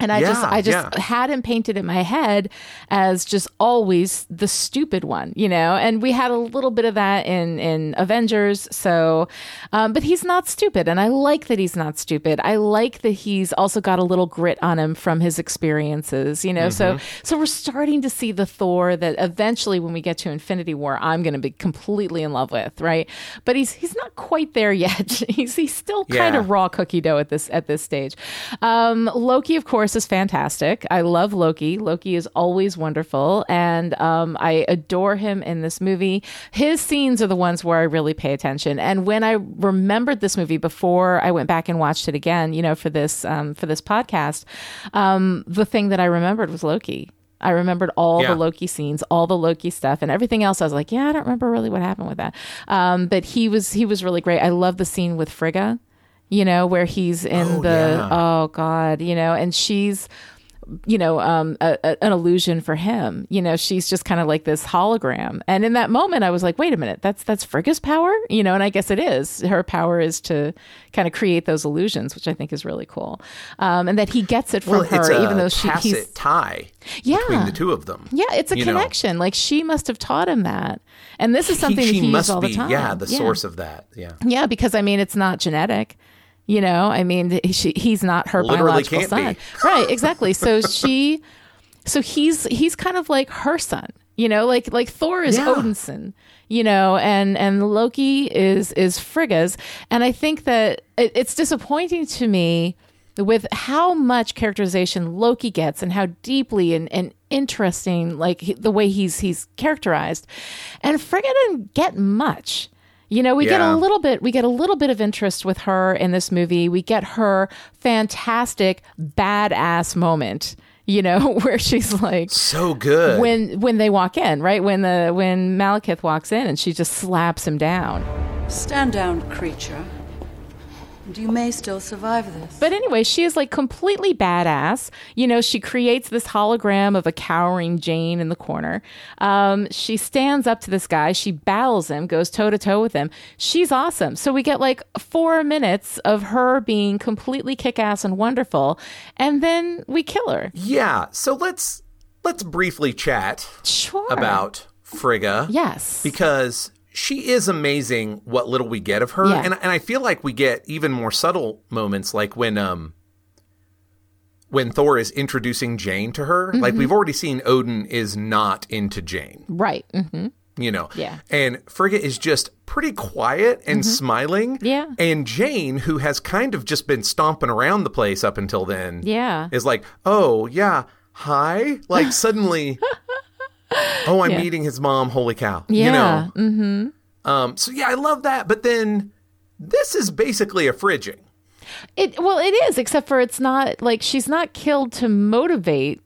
and I just I just yeah. had him painted in my head as just always the stupid one, you know. And we had a little bit of that in in Avengers. So, um, but he's not stupid, and I like that he's not stupid. I like that he's also got a little grit on him from his experiences, you know. So Mm-hmm. so we're starting to see the Thor that eventually, when we get to Infinity War, I'm going to be completely in love with, right? But he's he's not quite there yet. he's he's still kind Yeah. of raw cookie dough at this at this stage. Um, Loki, of course, is fantastic. I love Loki. Loki is always wonderful, and um, I adore him in this movie. His scenes are the ones where I really pay attention. And when I remembered this movie before I went back and watched it again, you know, for this um, for this podcast, um, the thing that I remembered was Loki. I remembered all Yeah. the Loki scenes, all the Loki stuff, and everything else. I was like, yeah, I don't remember really what happened with that. Um, but he was he was really great. I love the scene with Frigga, you know, where he's in Oh, the yeah. oh god, you know, and she's you know um a, a- an illusion for him you know she's just kind of like this hologram and in that moment i was like wait a minute that's that's frigga's power you know and i guess it is her power is to kind of create those illusions which i think is really cool um and that he gets it from well, her even though she he's tie yeah between the two of them. yeah, it's a you know. connection. Like she must have taught him that, and this is something He, that she he must uses all be, the time. yeah, the source of that. Yeah. Yeah, because I mean, it's not genetic. You know, I mean, she, he's not her Literally biological son, be. right? Exactly. So she, so he's he's kind of like her son. You know, like like Thor is Yeah. Odin's son. You know, and and Loki is is Frigga's, and I think that it, it's disappointing to me with how much characterization Loki gets and how deeply and, and interesting like he- the way he's he's characterized, and Frigga didn't get much. You know, we get a little bit we get a little bit of interest with her in this movie. We get her fantastic badass moment, you know, where she's like So good. when when they walk in, right? When the when Malekith walks in and she just slaps him down. Stand down, creature. And you may still survive this. But anyway, she is like completely badass. You know, she creates this hologram of a cowering Jane in the corner. Um, she stands up to this guy. She battles him, goes toe to toe with him. She's awesome. So we get like four minutes of her being completely kick ass and wonderful. And then we kill her. yeah. So let's let's briefly chat Sure. about Frigga. Yes. because she is amazing what little we get of her Yeah. and, and i feel like we get even more subtle moments like when um when thor is introducing jane to her like Mm-hmm. we've already seen odin is not into jane right. hmm you know Yeah. and frigga is just pretty quiet and smiling Mm-hmm. Yeah. and jane who has kind of just been stomping around the place up until then Yeah. is like oh yeah hi like suddenly oh i'm Yeah. meeting his mom holy cow Yeah. you know hmm um, so yeah, I love that. But then this is basically a fridging. It well, it is, except for it's not like she's not killed to motivate.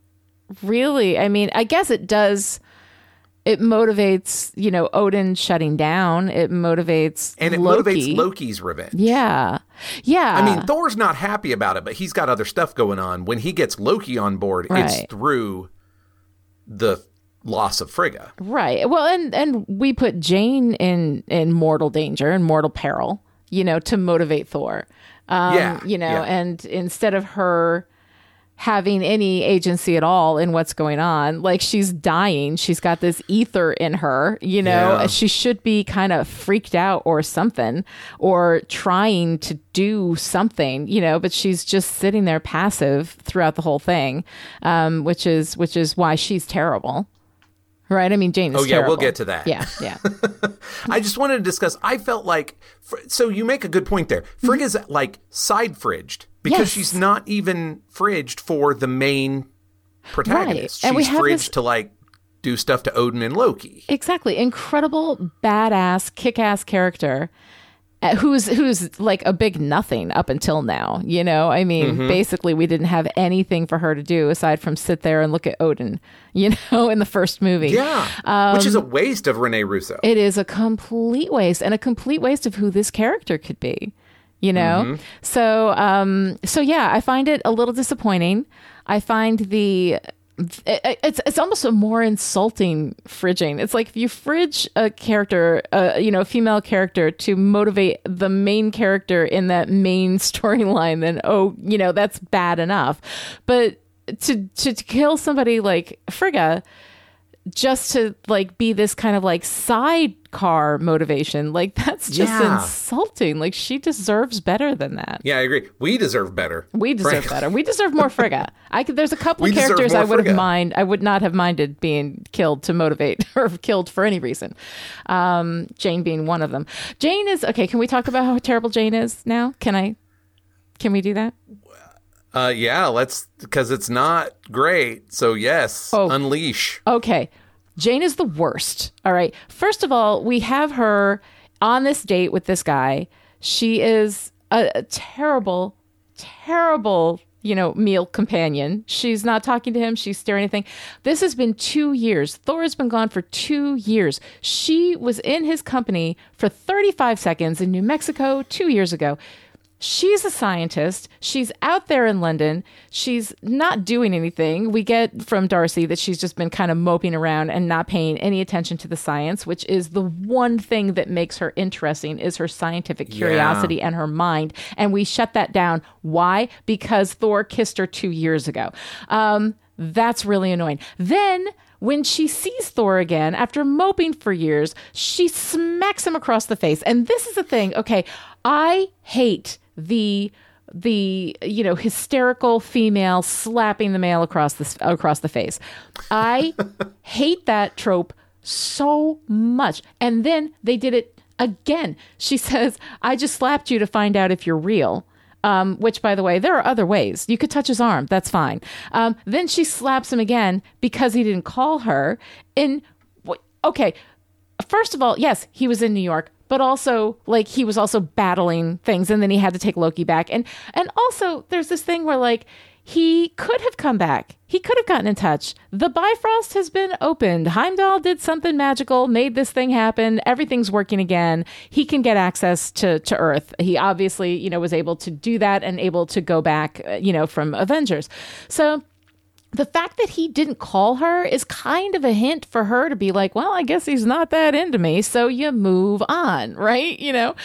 Really, I mean, I guess it does. It motivates, you know, Odin shutting down. It motivates And it Loki. motivates Loki's revenge. Yeah, yeah. I mean, Thor's not happy about it, but he's got other stuff going on. When he gets Loki on board, Right. it's through the loss of Frigga. Right. Well, and and we put Jane in in mortal danger and mortal peril, you know, to motivate Thor. Um, Yeah, You know, yeah. and instead of her having any agency at all in what's going on, like she's dying, she's got this ether in her, you know, Yeah. she should be kind of freaked out or something or trying to do something, you know, but she's just sitting there passive throughout the whole thing, um, which is which is why she's terrible. Right? I mean, Jane is Oh, yeah, we'll get to that. Yeah, yeah. I just wanted to discuss. I felt like, so you make a good point there. Frigg mm-hmm. is like side fridged because Yes. she's not even fridged for the main protagonist. Right. And we She's have fridged this- to like do stuff to Odin and Loki. Exactly. Incredible, badass, kick ass character. Who's who's like a big nothing up until now, you know? I mean, Mm-hmm. basically, we didn't have anything for her to do aside from sit there and look at Odin, you know, in the first movie. Yeah, which is a waste of Rene Russo. Um, It is a complete waste and a complete waste of who this character could be. You know, Mm-hmm. so um, so yeah, I find it a little disappointing. I find the it, it's it's almost a more insulting fridging. It's like if you fridge a character, uh, you know, a female character to motivate the main character in that main storyline, then oh, you know, that's bad enough. But to to, to kill somebody like Frigga just to like be this kind of like sidecar motivation like that's just Yeah. insulting. Like she deserves better than that. Yeah, I agree. We deserve better. we deserve better. We deserve more frigga i could there's a couple of characters i would have mind i would not have minded being killed to motivate or killed for any reason. Um jane being one of them. Jane is okay can we talk about how terrible jane is now? Can i? Can we do that Uh, yeah, let's because it's not great. So yes, Oh. unleash. Okay. Jane is the worst. All right. First of all, we have her on this date with this guy. She is a, a terrible, terrible, you know, meal companion. She's not talking to him. She's staring at anything. This has been two years. Thor has been gone for two years. She was in his company for 35 seconds in New Mexico two years ago. She's a scientist. She's out there in London. She's not doing anything. We get from Darcy that she's just been kind of moping around and not paying any attention to the science, which is the one thing that makes her interesting is her scientific curiosity and her mind. And we shut that down. Why? Because Thor kissed her two years ago. Um, that's really annoying. Then when she sees Thor again after moping for years, she smacks him across the face. And this is the thing. Okay, I hate the the you know hysterical female slapping the male across the across the face. I hate that trope so much. And then they did it again. She says, "I just slapped you to find out if you're real." Um, which, by the way, there are other ways. You could touch his arm. That's fine. Um, then she slaps him again because he didn't call her. In okay, first of all, yes, he was in New York, but also like he was also battling things, and then he had to take Loki back. And and also there's this thing where like he could have come back. He could have gotten in touch. The Bifrost has been opened. Heimdall did something magical, made this thing happen. Everything's working again. He can get access to to Earth. He obviously, you know, was able to do that and able to go back, uh, you know, from Avengers. So the fact that he didn't call her is kind of a hint for her to be like, well, I guess he's not that into me. So you move on, right? You know,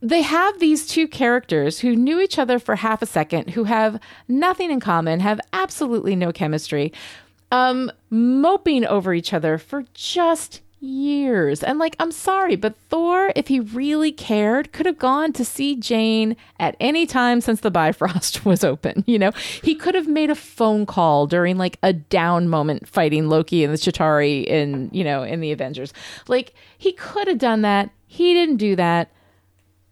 they have these two characters who knew each other for half a second, who have nothing in common, have absolutely no chemistry, um, moping over each other for just years. And like, I'm sorry, but Thor, if he really cared, could have gone to see Jane at any time since the Bifrost was open. You know, he could have made a phone call during like a down moment fighting Loki and the Chitauri in, you know, in the Avengers. Like, he could have done that. He didn't do that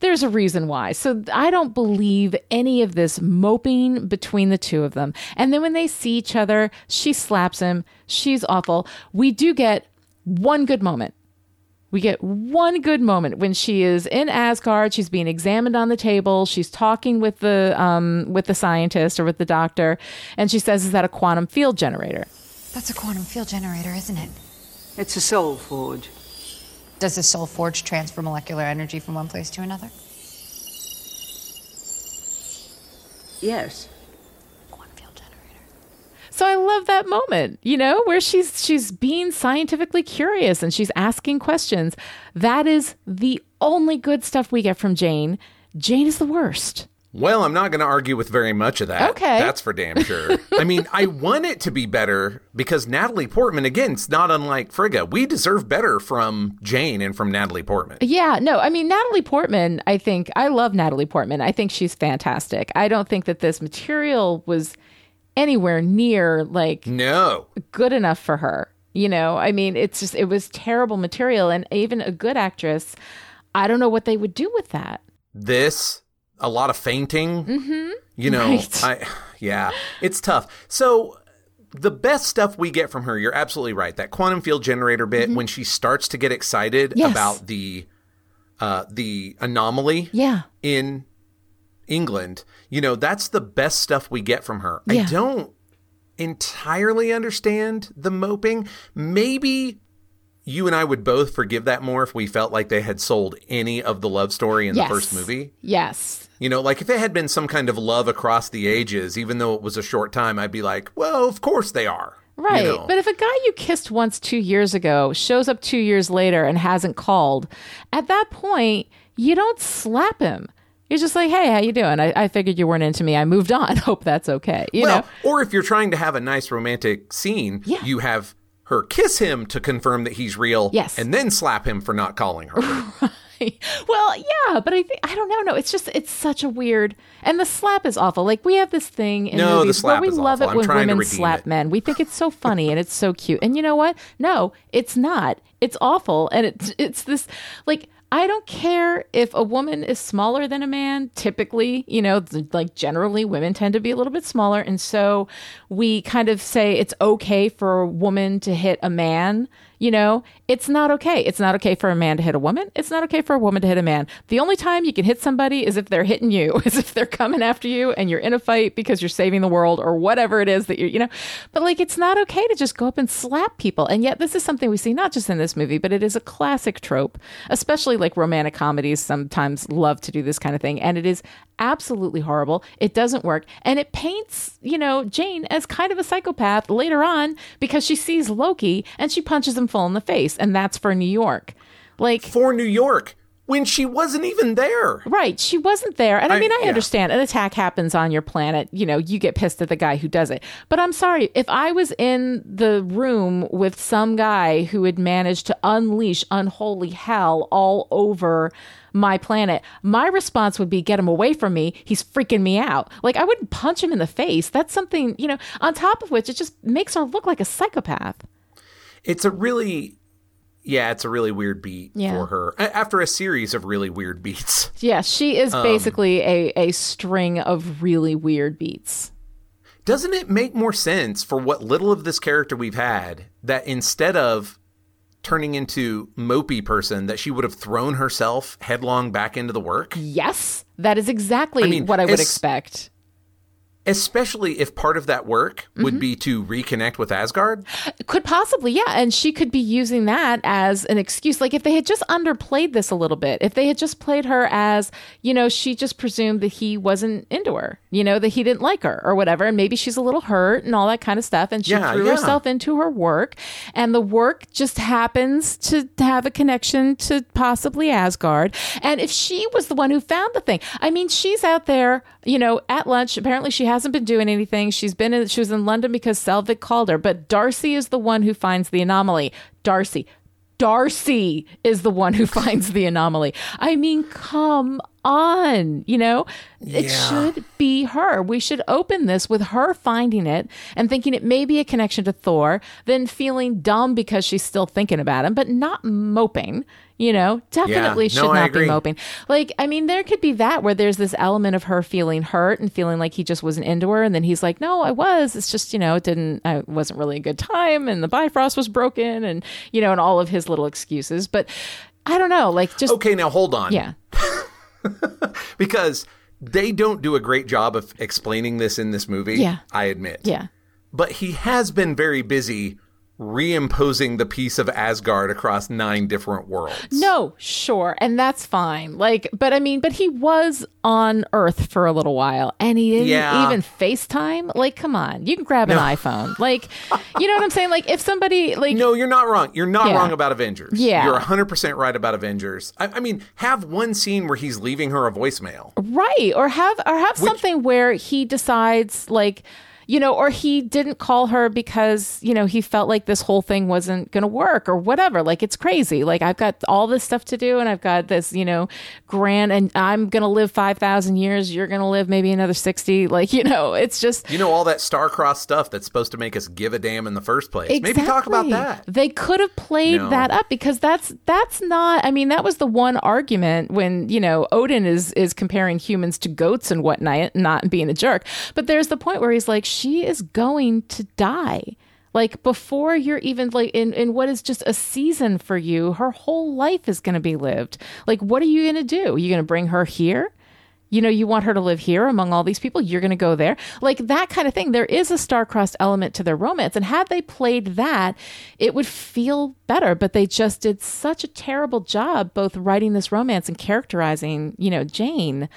there's a reason why. So I don't believe any of this moping between the two of them. And then when they see each other, she slaps him. She's awful. We do get one good moment. We get one good moment when she is in Asgard. She's being examined on the table. She's talking with the um, with the scientist or with the doctor, and she says, "Is that a quantum field generator?" That's a quantum field generator, isn't it? It's a soul forge. Does the soul forge transfer molecular energy from one place to another? Yes. Quantum field generator. So I love that moment, you know, where she's she's being scientifically curious and she's asking questions. That is the only good stuff we get from Jane. Jane is the worst. Well, I'm not going to argue with very much of that. Okay. That's for damn sure. I mean, I want it to be better because Natalie Portman, again, it's not unlike Frigga. We deserve better from Jane and from Natalie Portman. Yeah, no, I mean Natalie Portman, I think I love Natalie Portman. I think she's fantastic. I don't think that this material was anywhere near like No. good enough for her. You know, I mean, it's just it was terrible material and even a good actress, I don't know what they would do with that. This, a lot of fainting. Mm-hmm. You know, Right. I, yeah, it's tough. So, the best stuff we get from her, you're absolutely right. That quantum field generator bit, when she starts to get excited Mm-hmm. Yes. about the uh, the anomaly Yeah. in England, you know, that's the best stuff we get from her. Yeah. I don't entirely understand the moping. Maybe you and I would both forgive that more if we felt like they had sold any of the love story in Yes. the first movie. Yes. You know, like if it had been some kind of love across the ages, even though it was a short time, I'd be like, well, of course they are. you Right. know? But if a guy you kissed once 2 years ago shows up 2 years later and hasn't called, at that point, you don't slap him. You're just like, "Hey, how you doing? I, I figured you weren't into me. I moved on. Hope that's okay." You well, know. or if you're trying to have a nice romantic scene, Yeah. you have her kiss him to confirm that he's real, Yes. and then slap him for not calling her. well, yeah, but I think I don't know. No, it's just it's such a weird. And the slap is awful. Like we have this thing in No, the movies where we love awful. it I'm when women slap it. men. We think it's so funny and it's so cute. And you know what? No, it's not. It's awful. And it's it's this like I don't care if a woman is smaller than a man. Typically, you know, like generally women tend to be a little bit smaller. And so we kind of say it's okay for a woman to hit a man. You know, it's not okay. It's not okay for a man to hit a woman. It's not okay for a woman to hit a man. The only time you can hit somebody is if they're hitting you, is if they're coming after you and you're in a fight because you're saving the world or whatever it is that you're, you know. But like, it's not okay to just go up and slap people. And yet, this is something we see not just in this movie, but it is a classic trope, especially like romantic comedies sometimes love to do this kind of thing. And it is absolutely horrible. It doesn't work. And it paints, you know, Jane as kind of a psychopath later on because she sees Loki and she punches him full in the face. And that's for New York. Like, for New York when she wasn't even there. Right. She wasn't there. And I, I- mean, I yeah. understand an attack happens on your planet. You know, you get pissed at the guy who does it. But I'm sorry, if I was in the room with some guy who had managed to unleash unholy hell all over my planet, my response would be get him away from me. He's freaking me out. Like, I wouldn't punch him in the face. That's something, you know, on top of which it just makes her look like a psychopath. It's a really, yeah, it's a really weird beat Yeah. for her after a series of really weird beats. Yeah, she is Um, basically a, a string of really weird beats. Doesn't it make more sense for what little of this character we've had that instead of turning into mopey person that she would have thrown herself headlong back into the work? Yes, that is exactly I mean, what I would expect. Especially if part of that work would Mm-hmm. be to reconnect with Asgard. Could possibly, yeah. And she could be using that as an excuse. Like if they had just underplayed this a little bit, if they had just played her as, you know, she just presumed that he wasn't into her, you know, that he didn't like her or whatever. And maybe she's a little hurt and all that kind of stuff. And she Yeah, threw yeah. herself into her work. And the work just happens to have a connection to possibly Asgard. And if she was the one who found the thing, I mean, she's out there, you know, at lunch. Apparently she hasn't been doing anything. She's been in, she was in London because Selvig called her, but Darcy is the one who finds the anomaly. Darcy. Darcy is the one who finds the anomaly. I mean, come on, you know? It Yeah. should be her. We should open this with her finding it and thinking it may be a connection to Thor, then feeling dumb because she's still thinking about him, but not moping. You know, definitely No, should I not be moping. Like, I mean, there could be that where there's this element of her feeling hurt and feeling like he just wasn't into her, and then he's like, "No, I was. It's just you know, it didn't. I wasn't really a good time, and the Bifrost was broken, and you know, and all of his little excuses." But I don't know, like just Okay, now hold on. yeah, Because they don't do a great job of explaining this in this movie. Yeah. I admit. yeah. But he has been very busy reimposing the peace of Asgard across nine different worlds. No, sure, and that's fine. Like, but I mean, but he was on Earth for a little while, and he didn't Yeah. even FaceTime. Like, come on, you can grab an iPhone. Like, you know what I'm saying? Like, if somebody like No, you're not wrong. You're not Yeah. wrong about Avengers. Yeah. You're 100% right about Avengers. I, I mean, have one scene where he's leaving her a voicemail. right or have or have something where he decides like you know or he didn't call her because you know he felt like this whole thing wasn't going to work or whatever like it's crazy like i've got all this stuff to do and i've got this you know grand and i'm going to live 5000 years you're going to live maybe another 60 like you know it's just You know, all that star-crossed stuff that's supposed to make us give a damn in the first place. Exactly. Maybe talk about that. They could have played No. that up because that's that's not. I mean, that was the one argument when you know Odin is is comparing humans to goats and whatnot, not being a jerk. But there's the point where he's like, she is going to die. Like before you're even like in, in what is just a season for you, her whole life is going to be lived. Like, what are you going to do? Are you going to bring her here? you know, you want her to live here among all these people, you're going to go there. Like that kind of thing. There is a star-crossed element to their romance. And had they played that, it would feel better. But they just did such a terrible job both writing this romance and characterizing, you know, Jane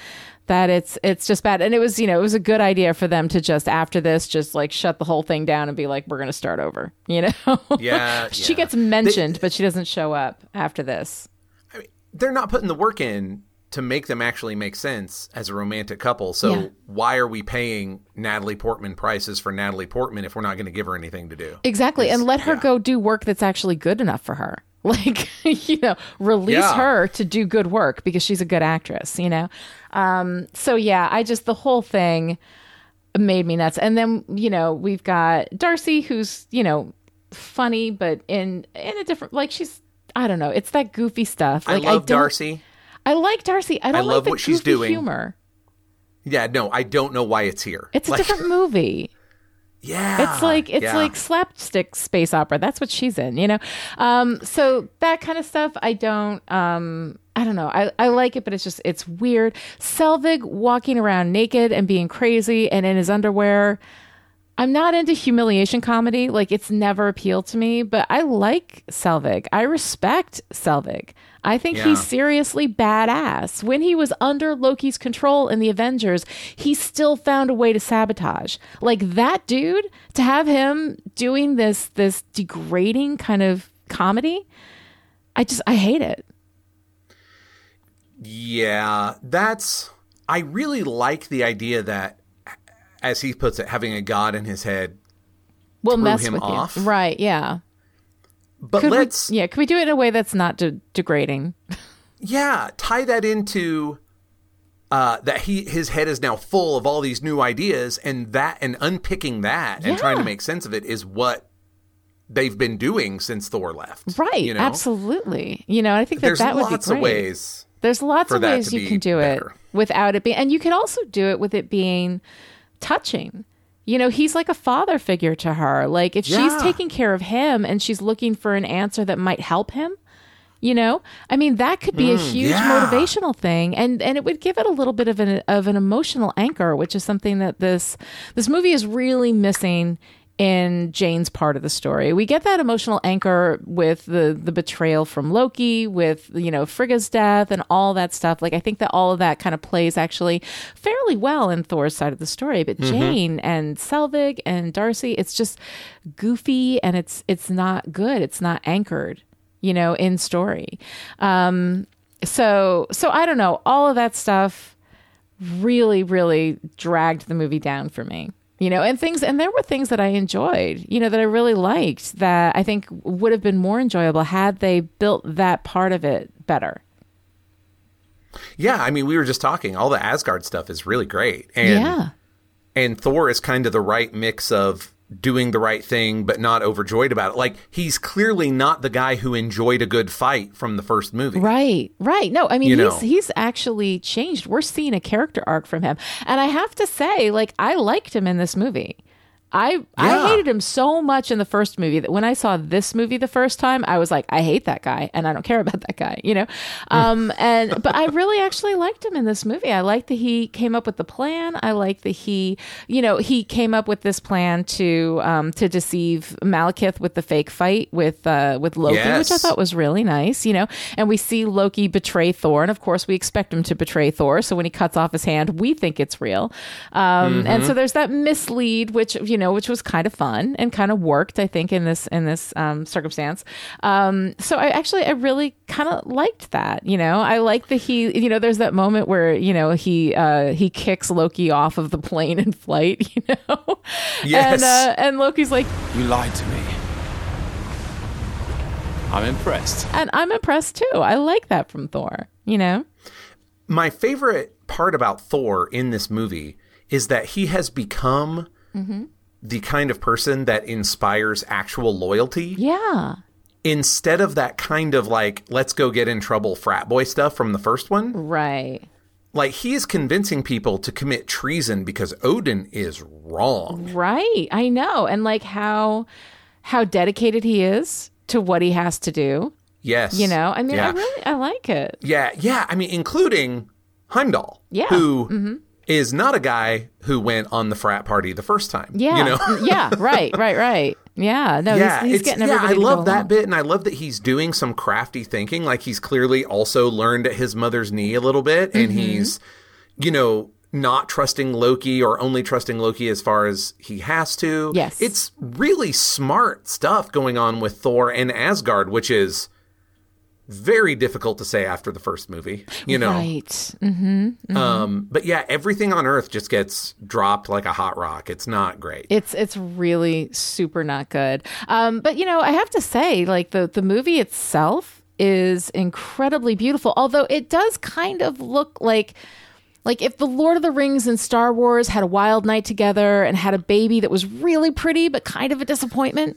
that it's it's just bad. And it was, you know, it was a good idea for them to just after this just like shut the whole thing down and be like, we're going to start over, you know? Yeah, she yeah. gets mentioned, but she doesn't show up after this. I mean, They're not putting the work in to make them actually make sense as a romantic couple. So Yeah. why are we paying Natalie Portman prices for Natalie Portman if we're not going to give her anything to do? Exactly. And let her yeah. go do work that's actually good enough for her. Like, you know, release Yeah. her to do good work because she's a good actress, you know? Um, so yeah, I just, the whole thing made me nuts. And then, you know, we've got Darcy who's, you know, funny, but in, in a different, like she's, I don't know. It's that goofy stuff. I Like love don't- Darcy. I like Darcy. I don't love like the what she's doing. humor. Yeah, no, I don't know why it's here. It's a Like, different movie. Yeah, It's like it's yeah. like slapstick space opera. That's what she's in, you know. Um, so that kind of stuff, I don't. Um, I don't know. I, I like it, but it's just it's weird. Selvig walking around naked and being crazy and in his underwear. I'm not into humiliation comedy. Like it's never appealed to me, but I like Selvig. I respect Selvig. I think Yeah. he's seriously badass. When he was under Loki's control in the Avengers, he still found a way to sabotage. Like that dude, to have him doing this this degrading kind of comedy, I just I hate it. Yeah, that's. I really like the idea that, as he puts it, having a god in his head. We'll mess him with off? you. Right, yeah. But Could let's, we, yeah, could we do it in a way that's not de- degrading? yeah, tie that into uh, that he his head is now full of all these new ideas, and that and unpicking that and trying to make sense of it is what they've been doing since Thor left. Right, You know? absolutely. You know, I think that There's that would lots be of great. ways. There's lots of ways you can do better. it without it being, and you can also do it with it being touching. You know, he's like a father figure to her. Like if she's taking care of him and she's looking for an answer that might help him, you know, I mean that could be a huge Mm, yeah. motivational thing, and and it would give it a little bit of an of an emotional anchor, which is something that this this movie is really missing in Jane's part of the story. We get that emotional anchor with the the betrayal from Loki, with you know Frigga's death and all that stuff. Like I think that all of that kind of plays actually fairly well in Thor's side of the story. But Jane and Selvig and Darcy, it's just goofy and it's it's not good. It's not anchored, you know, in story. Um, so so I don't know. All of that stuff really really dragged the movie down for me you know and things and there were things that i enjoyed you know that i really liked that i think would have been more enjoyable had they built that part of it better Yeah, I mean, we were just talking. All the Asgard stuff is really great, and yeah. and Thor is kind of the right mix of doing the right thing but not overjoyed about it. Like he's clearly not the guy who enjoyed a good fight from the first movie. Right, right. No, I mean You he's know. he's actually changed. We're seeing a character arc from him. And I have to say, like, I liked him in this movie. I I hated him so much in the first movie that when I saw this movie the first time, I was like, I hate that guy and I don't care about that guy, you know? Um and but I really actually liked him in this movie. I liked that he came up with the plan. I liked that he, you know, he came up with this plan to um to deceive Malekith with the fake fight with uh with Loki, which I thought was really nice, you know. And we see Loki betray Thor, and of course we expect him to betray Thor. So when he cuts off his hand, we think it's real. Um, And so there's that mislead, which you know, which was kind of fun and kind of worked, I think, in this in this um, circumstance. Um, so I actually I really kind of liked that. You know, I like that he, you know, there's that moment where you know he uh, he kicks Loki off of the plane in flight. You know, Yes. and uh, and Loki's like, You lied to me. I'm impressed. and I'm impressed too. I like that from Thor. You know. My favorite part about Thor in this movie is that he has become Mm-hmm. The kind of person that inspires actual loyalty Yeah. instead of that kind of like let's go get in trouble frat boy stuff from the first one. Right. Like he is convincing people to commit treason because Odin is wrong. Right. I know. And like how how dedicated he is to what he has to do. Yes. You know, I mean, I really I like it. Yeah, yeah. I mean, including Heimdall, Yeah. who mm-hmm. Is not a guy who went on the frat party the first time. Yeah. you know. yeah. Right. Right. Right. Yeah. No. yeah, he's, he's it's- getting yeah. I love that along. bit, and I love that he's doing some crafty thinking. Like he's clearly also learned at his mother's knee a little bit, and Mm-hmm. he's, you know, not trusting Loki or only trusting Loki as far as he has to. Yes. it's really smart stuff going on with Thor and Asgard, which is very difficult to say after the first movie. You know, Right. Mm-hmm. um, but yeah, everything on Earth just gets dropped like a hot rock. It's not great. It's it's really super not good. Um, but you know, I have to say, like the the movie itself is incredibly beautiful. Although it does kind of look like like if the Lord of the Rings and Star Wars had a wild night together and had a baby that was really pretty but kind of a disappointment.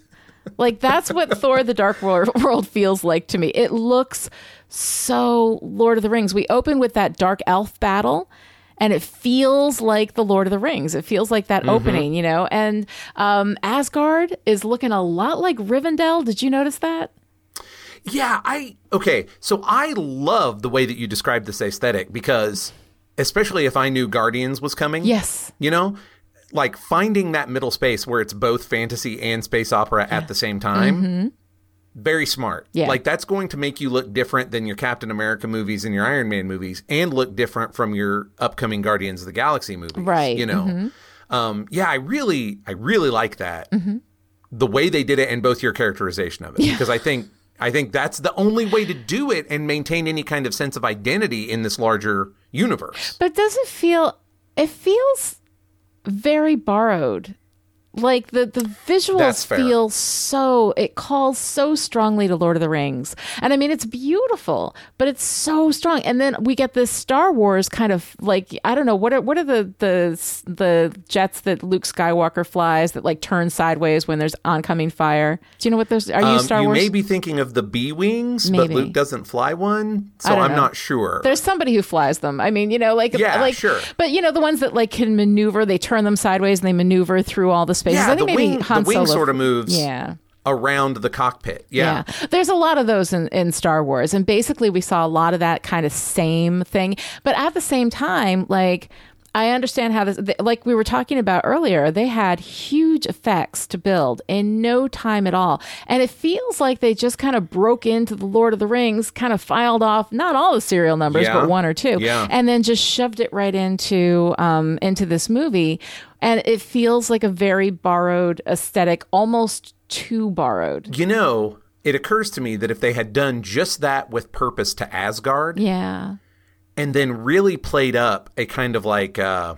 Like that's what Thor the Dark World feels like to me. It looks so Lord of the Rings. We open with that dark elf battle and it feels like the Lord of the Rings. It feels like that opening, you know. And um, Asgard is looking a lot like Rivendell. Did you notice that? Yeah, I okay. So I love the way that you described this aesthetic because, especially if I knew Guardians was coming. Yes. You know, like finding that middle space where it's both fantasy and space opera at the same time. Very smart. Mm-hmm. Yeah. Like that's going to make you look different than your Captain America movies and your Iron Man movies, and look different from your upcoming Guardians of the Galaxy movies. Right. You know. Mm-hmm. Um, yeah, I really, I really like that. The way they did it, and both your characterization of it, because I think, I think that's the only way to do it and maintain any kind of sense of identity in this larger universe. But does it feel? It feels very borrowed. Like the the visuals feel so it calls so strongly to Lord of the Rings. And I mean it's beautiful, but it's so strong. And then we get this Star Wars kind of like I don't know what are what are the the the jets that Luke Skywalker flies that like turn sideways when there's oncoming fire. Do you know what those are you Um, Star you Wars? You may be thinking of the B wings, but Luke doesn't fly one, so I'm know. not sure. There's somebody who flies them. I mean, you know, like Yeah, like sure. But you know, the ones that like can maneuver, they turn them sideways and they maneuver through all the spaces. yeah, I think the maybe wing, Han the wing Solo- sort of moves Yeah. around the cockpit. Yeah. Yeah. There's a lot of those in, in Star Wars. And basically, we saw a lot of that kind of same thing. But at the same time, like, I understand how this, like we were talking about earlier, they had huge effects to build in no time at all. And it feels like they just kind of broke into the Lord of the Rings, kind of filed off not all the serial numbers, Yeah. but one or two, Yeah. and then just shoved it right into um, into this movie. And it feels like a very borrowed aesthetic, almost too borrowed. You know, it occurs to me that if they had done just that with purpose to Asgard Yeah. and then really played up a kind of like uh,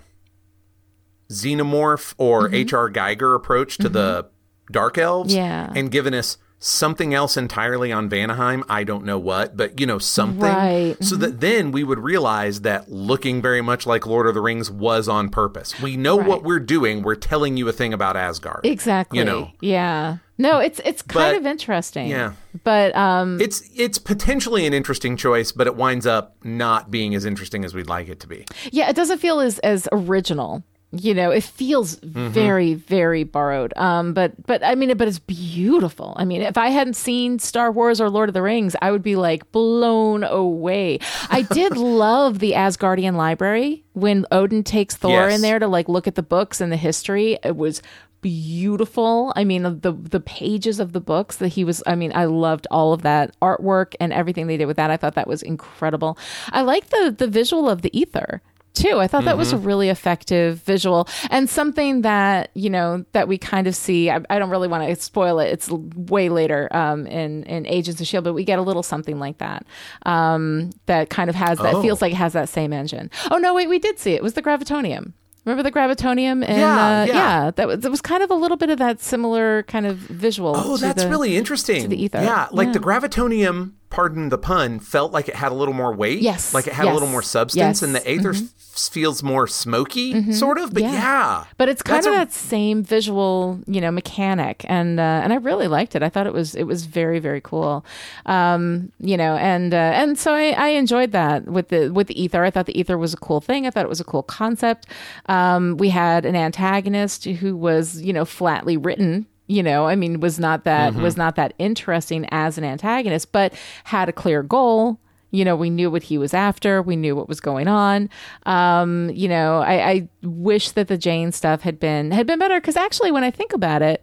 xenomorph or Mm-hmm. H.R. Giger approach to the Dark Elves Yeah. and given us something else entirely on Vanaheim. I don't know what, but you know, something. Right. So that then we would realize that looking very much like Lord of the Rings was on purpose. We know what we're doing. We're telling you a thing about Asgard. Exactly. You know. Yeah. No, it's it's kind But- of interesting. Yeah. But um It's it's potentially an interesting choice, but it winds up not being as interesting as we'd like it to be. yeah, it doesn't feel as as original. You know, it feels Mm-hmm. very very borrowed. Um but but I mean but it's beautiful. I mean, if I hadn't seen Star Wars or Lord of the Rings, I would be like blown away. I did love the Asgardian library when Odin takes Thor Yes. in there to like look at the books and the history. It was beautiful. I mean, the the pages of the books that he was. I mean, I loved all of that artwork and everything they did with that. I thought that was incredible. I like the the visual of the ether too. I thought that was a really effective visual and something that you know that we kind of see. I, I don't really want to spoil it. It's way later um, in in Agents of Shield, but we get a little something like that um, that kind of has that Oh. feels like it has that same engine. Oh no, wait, we did see it. It was the gravitonium. Remember the gravitonium? And, Yeah, uh, yeah. that was, it was kind of a little bit of that similar kind of visual. Oh, that's the- really interesting. the ether. Yeah, like Yeah. the gravitonium, pardon the pun, felt like it had a little more weight. Yes, Like it had a little more substance, yes. Mm-hmm. and the aether f- feels more smoky, sort of. But Yeah. yeah. But it's kind That's of a- that same visual, you know, mechanic, and uh, and I really liked it. I thought it was it was very very cool, um, you know, and uh, and so I, I enjoyed that with the with the ether. I thought the ether was a cool thing. I thought it was a cool concept. Um, we had an antagonist who was you know flatly written. You know, I mean, was not that was not that interesting as an antagonist, but had a clear goal. You know we knew what he was after. We knew what was going on. Um you know i i wish that the jane stuff had been had been better because actually when i think about it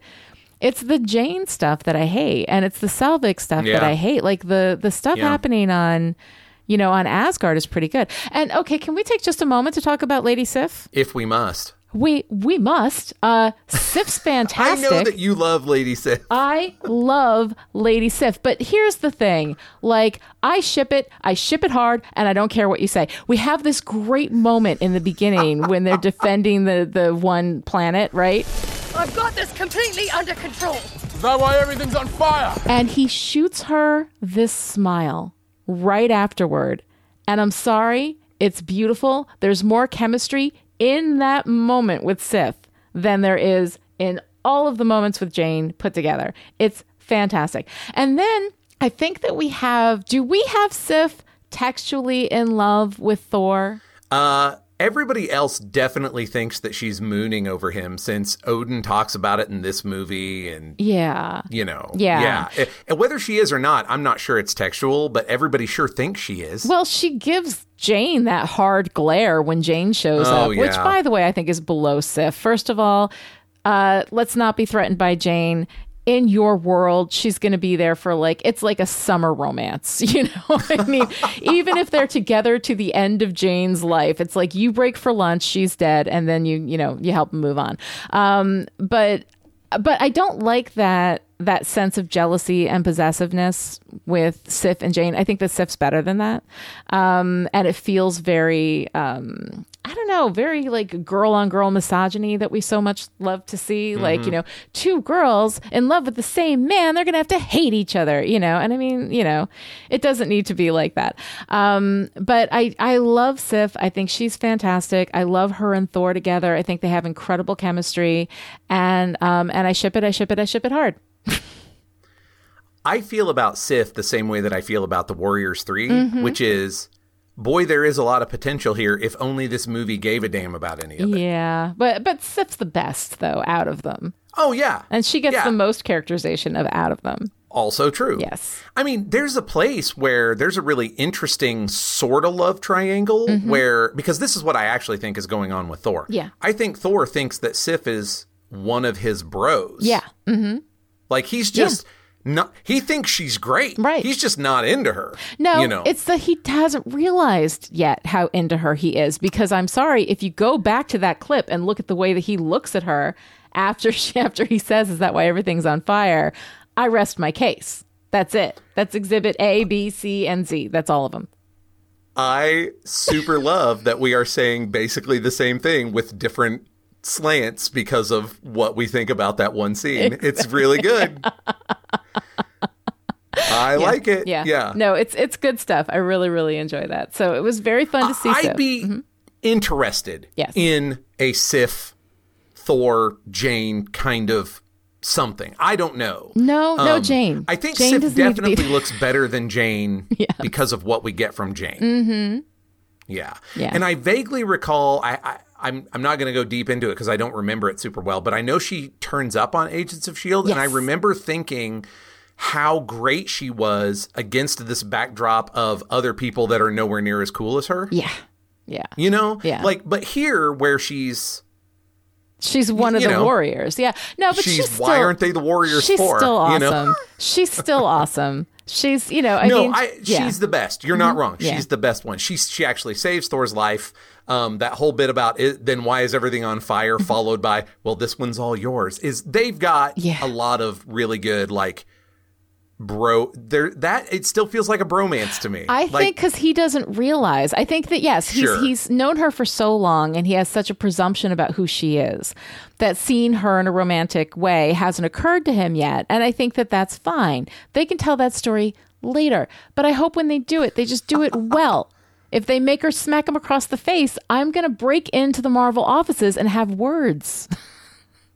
it's the jane stuff that i hate and it's the selvig stuff that i hate. Like the the stuff Yeah. happening on you know on asgard is pretty good. And okay can we take just a moment to talk about lady sif? If we must. We we must uh sif's fantastic. I know that you love Lady Sif. I love Lady Sif, but here's the thing. Like, I ship it, I ship it hard, and I don't care what you say. We have this great moment in the beginning when they're defending the, the one planet, right? I've got this completely under control. Is that why everything's on fire? And he shoots her this smile right afterward. And I'm sorry, it's beautiful. There's more chemistry in that moment with Sif than there is in all of the moments with Jane put together. It's fantastic. And then I think that we have do we have Sif textually in love with Thor? Uh, everybody else definitely thinks that she's mooning over him since Odin talks about it in this movie and Yeah. you know. Yeah. Yeah. And whether she is or not, I'm not sure it's textual, but everybody sure thinks she is. Well, she gives Jane that hard glare when Jane shows Oh, up, which, by the way, I think is below Sif. First of all, uh, let's not be threatened by Jane. In your world, she's going to be there for like, it's like a summer romance, you know? I mean, even if they're together to the end of Jane's life, it's like you break for lunch, she's dead, and then you, you know, you help move on. Um, but, but I don't like that that sense of jealousy and possessiveness with Sif and Jane. I think that Sif's better than that. Um, and it feels very, um, I don't know, very like girl on girl misogyny that we so much love to see. Like, you know, two girls in love with the same man, they're going to have to hate each other, you know? And I mean, you know, it doesn't need to be like that. Um, but I, I love Sif. I think she's fantastic. I love her and Thor together. I think they have incredible chemistry. And, um, and I ship it, I ship it, I ship it hard. I feel about Sif the same way that I feel about the Warriors 3, Mm-hmm. which is boy, there is a lot of potential here if only this movie gave a damn about any of it. Yeah, but but Sif's the best though out of them, Oh, yeah. and she gets Yeah. the most characterization of out of them. Also true. Yes. I mean, there's a place where there's a really interesting sort of love triangle where, because this is what I actually think is going on with Thor. Mm-hmm. Yeah. I think Thor thinks that Sif is one of his bros. Yeah, Like he's just not, he thinks she's great. Right. He's just not into her. no, You know, it's that he hasn't realized yet how into her he is. Because I'm sorry, if you go back to that clip and look at the way that he looks at her after she after he says, "Is that why everything's on fire?" I rest my case. That's it. That's Exhibit A, B, C, and Z. That's all of them. I super love that we are saying basically the same thing with different slants because of what we think about that one scene. It's really good. I Yeah. like it. Yeah. Yeah. No, it's it's good stuff. I really really enjoy that. So it was very fun to see. I'd be interested Yes. in a Sif, Thor, Jane kind of something. I don't know. no, no, Um, Jane. I think Jane Sif to be- definitely looks better than Jane because of what we get from Jane. Mm-hmm. Yeah. Yeah. And I vaguely recall. I, I I'm I'm not going to go deep into it because I don't remember it super well. But I know she turns up on Agents of Shield, E and I remember thinking how great she was against this backdrop of other people that are nowhere near as cool as her. Yeah, yeah. You know, Yeah. Like, but here where she's She's one of you the know, warriors. Yeah. No, but she's, she's, still, why aren't they the warriors She's for? still You know? awesome. she's still awesome. She's, you know, I no, mean, I, yeah. Mm-hmm. she's the best. You're not wrong. Yeah. She's the best one. She's she actually saves Thor's life. Um, that whole bit about it, then why is everything on fire? followed by, well, this one's all yours. Is they've got Yeah. a lot of really good like bro. There that it still feels like a bromance to me. I Like, think because he doesn't realize. I think that yes, he's Sure. he's known her for so long, and he has such a presumption about who she is that seeing her in a romantic way hasn't occurred to him yet. And I think that that's fine. They can tell that story later, but I hope when they do it, they just do it well. If they make her smack him across the face, I'm going to break into the Marvel offices and have words.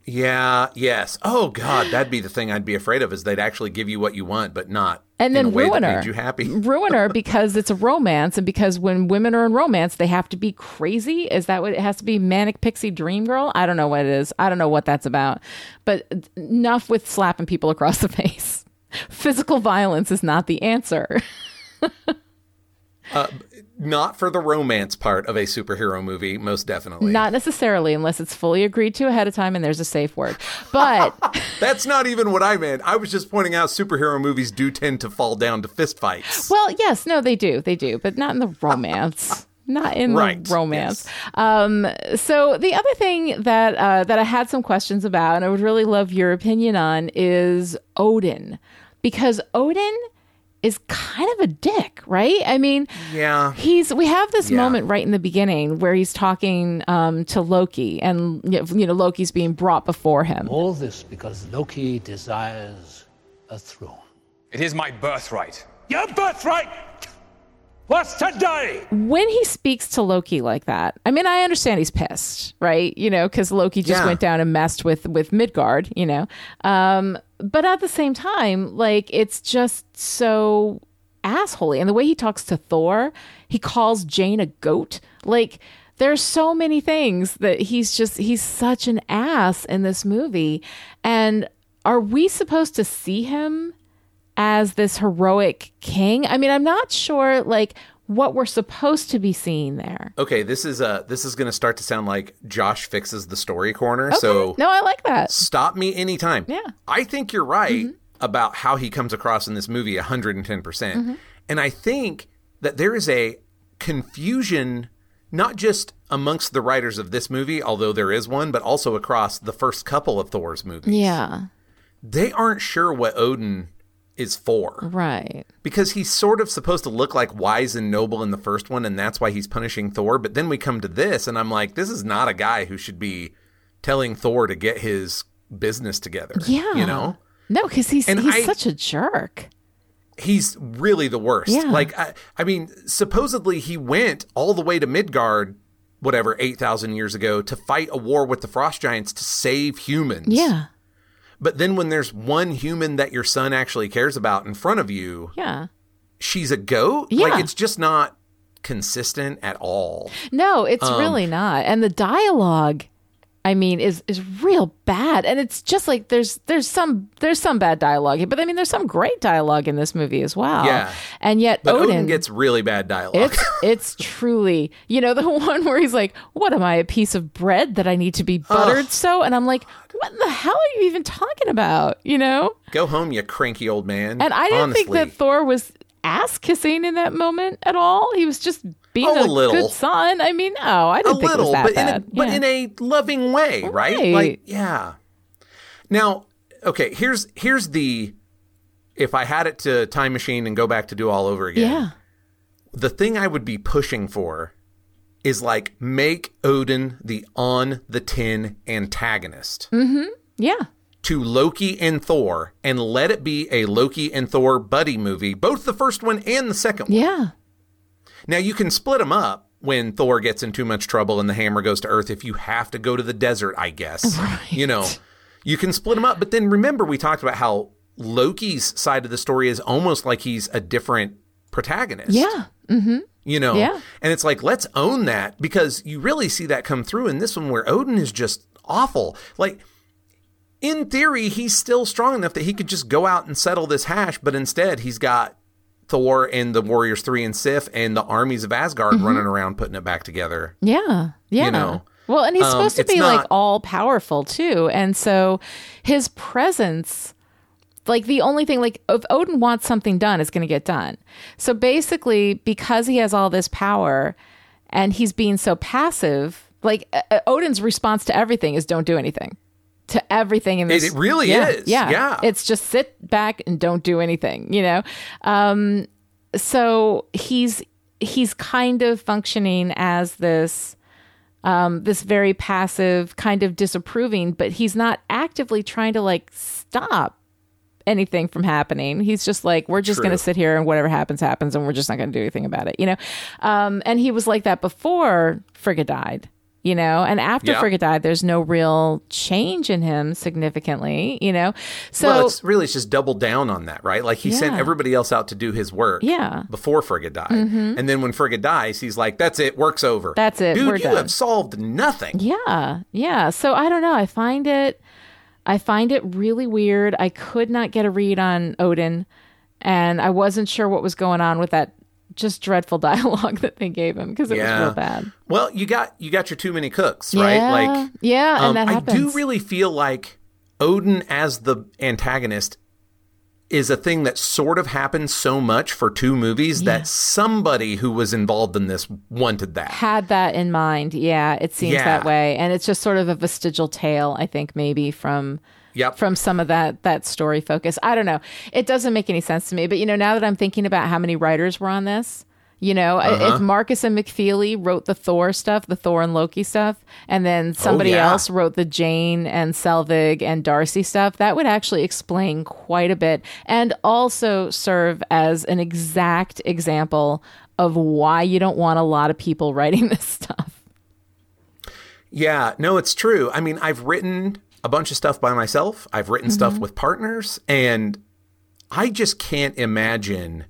yeah, yes. Oh God, that'd be the thing I'd be afraid of is they'd actually give you what you want, but not And then ruin her. you happy. ruin her because it's a romance and because when women are in romance they have to be crazy is that what it has to be manic pixie dream girl i don't know what it is i don't know what that's about but enough with slapping people across the face physical violence is not the answer Not for the romance part of a superhero movie, most definitely. not necessarily unless it's fully agreed to ahead of time and there's a safe word but That's not even what I meant. I was just pointing out superhero movies do tend to fall down to fistfights. Well, yes, no, they do, they do, but not in the romance. Not in Right, the romance. Um, so the other thing that uh, that I had some questions about, and I would really love your opinion on, is Odin, because Odin is kind of a dick, right? I mean, Yeah. he's we have this Yeah. moment right in the beginning where he's talking um, to Loki, and you know Loki's being brought before him. All this because Loki desires a throne. It is my birthright. Your birthright was today! when he speaks to Loki like that, I mean, I understand he's pissed, right? You know, because Loki just Yeah. went down and messed with with Midgard, you know. Um, but at the same time, like it's just so assholey, and the way he talks to Thor, he calls Jane a goat. Like there's so many things that he's just he's such an ass in this movie, and are we supposed to see him? as this heroic king. I mean, I'm not sure like what we're supposed to be seeing there. Okay, this is uh this is going to start to sound like Josh fixes the story corner. So no, I like that. stop me anytime. Yeah. I think you're right about how he comes across in this movie 110%. percent And I think that there is a confusion not just amongst the writers of this movie, although there is one, but also across the first couple of Thor's movies. Yeah, They aren't sure what Odin is for. right. because he's sort of supposed to look like wise and noble in the first one, and that's why he's punishing Thor. But then we come to this, and I'm like, this is not a guy who should be telling Thor to get his business together. Yeah. you know, No, because he's And he's I- such a jerk. he's really the worst. Yeah. Like, I, I mean, supposedly he went all the way to Midgard, whatever eight thousand years ago, to fight a war with the frost giants to save humans. Yeah, But then when there's one human that your son actually cares about in front of you, yeah. she's a goat. Yeah. Like it's just not consistent at all. No, it's Um, really not. And the dialogue, I mean, is is real bad. And it's just like there's there's some there's some bad dialogue, but I mean, there's some great dialogue in this movie as well. Yeah. and yet But Odin, Odin gets really bad dialogue. It's it's truly, you know, the one where he's like, "What am I, a piece of bread that I need to be buttered so?" And I'm like, "What the hell are you even talking about?" You know? Go home, you cranky old man. And I didn't think that Thor was ass kissing in that moment at all. He was just being Oh, a a, little. good son. I mean, no, I didn't think it was that but in a, bad. but in a loving way, right? Right. Like, yeah. Now, okay, here's here's the if I had it to time machine and go back to do all over again. yeah, The thing I would be pushing for is like make Odin the on the tin antagonist. Mm-hmm. Yeah, to Loki and Thor and let it be a Loki and Thor buddy movie, both the first one and the second one. Yeah. Now you can split them up when Thor gets in too much trouble and the hammer goes to Earth if you have to go to the desert, I guess. Right. You know, you can split them up. But then remember, we talked about how Loki's side of the story is almost like he's a different protagonist. Yeah. Mm-hmm. You know? Yeah. And it's like, let's own that because you really see that come through in this one where Odin is just awful. Like, in theory, he's still strong enough that he could just go out and settle this hash, but instead he's got Thor and the Warriors 3 and Sif and the armies of Asgard Mm-hmm. running around putting it back together. Yeah. Yeah. You know, well, and he's um, supposed to be like all powerful too. And so his presence, like the only thing, like if Odin wants something done, it's going to get done. So basically, because he has all this power and he's being so passive, like uh, uh, Odin's response to everything is don't do anything. To everything in this, it really yeah, is. Yeah, Yeah. It's just sit back and don't do anything. You know, um, so he's he's kind of functioning as this um, this very passive kind of disapproving but he's not actively trying to like stop anything from happening he's just like we're just going to sit here and whatever happens happens and we're just not going to do anything about it you know um, and he was like that before frigga died you know and after Yeah. frigga died there's no real change in him significantly you know so well, it's really it's just doubled down on that, right? Like he sent everybody else out to do his work Yeah. Mm-hmm. before Frigga died. And then when Frigga dies, he's like, that's it, work's over. That's it, Dude, we're you done. have solved nothing. Yeah, yeah. So I don't know. I find it, I find it really weird. I could not get a read on Odin, and I wasn't sure what was going on with that just dreadful dialogue that they gave him because it was real bad. Well, you got you got your too many cooks, right? Yeah, Like yeah, and um, that I do really feel like Odin as the antagonist is a thing that sort of happened so much for two movies that somebody who was involved in this wanted that. Had that in mind. Yeah, it seems Yeah. that way, and it's just sort of a vestigial tale. I think maybe from Yep. from some of that that story focus. I don't know. It doesn't make any sense to me. But you know, now that I'm thinking about how many writers were on this, you know, Uh-huh. if Markus and McFeely wrote the Thor stuff, the Thor and Loki stuff, and then somebody Oh, yeah. else wrote the Jane and Selvig and Darcy stuff, that would actually explain quite a bit and also serve as an exact example of why you don't want a lot of people writing this stuff. Yeah, no, it's true. I mean, I've written a bunch of stuff by myself. I've written mm-hmm. stuff with partners, and I just can't imagine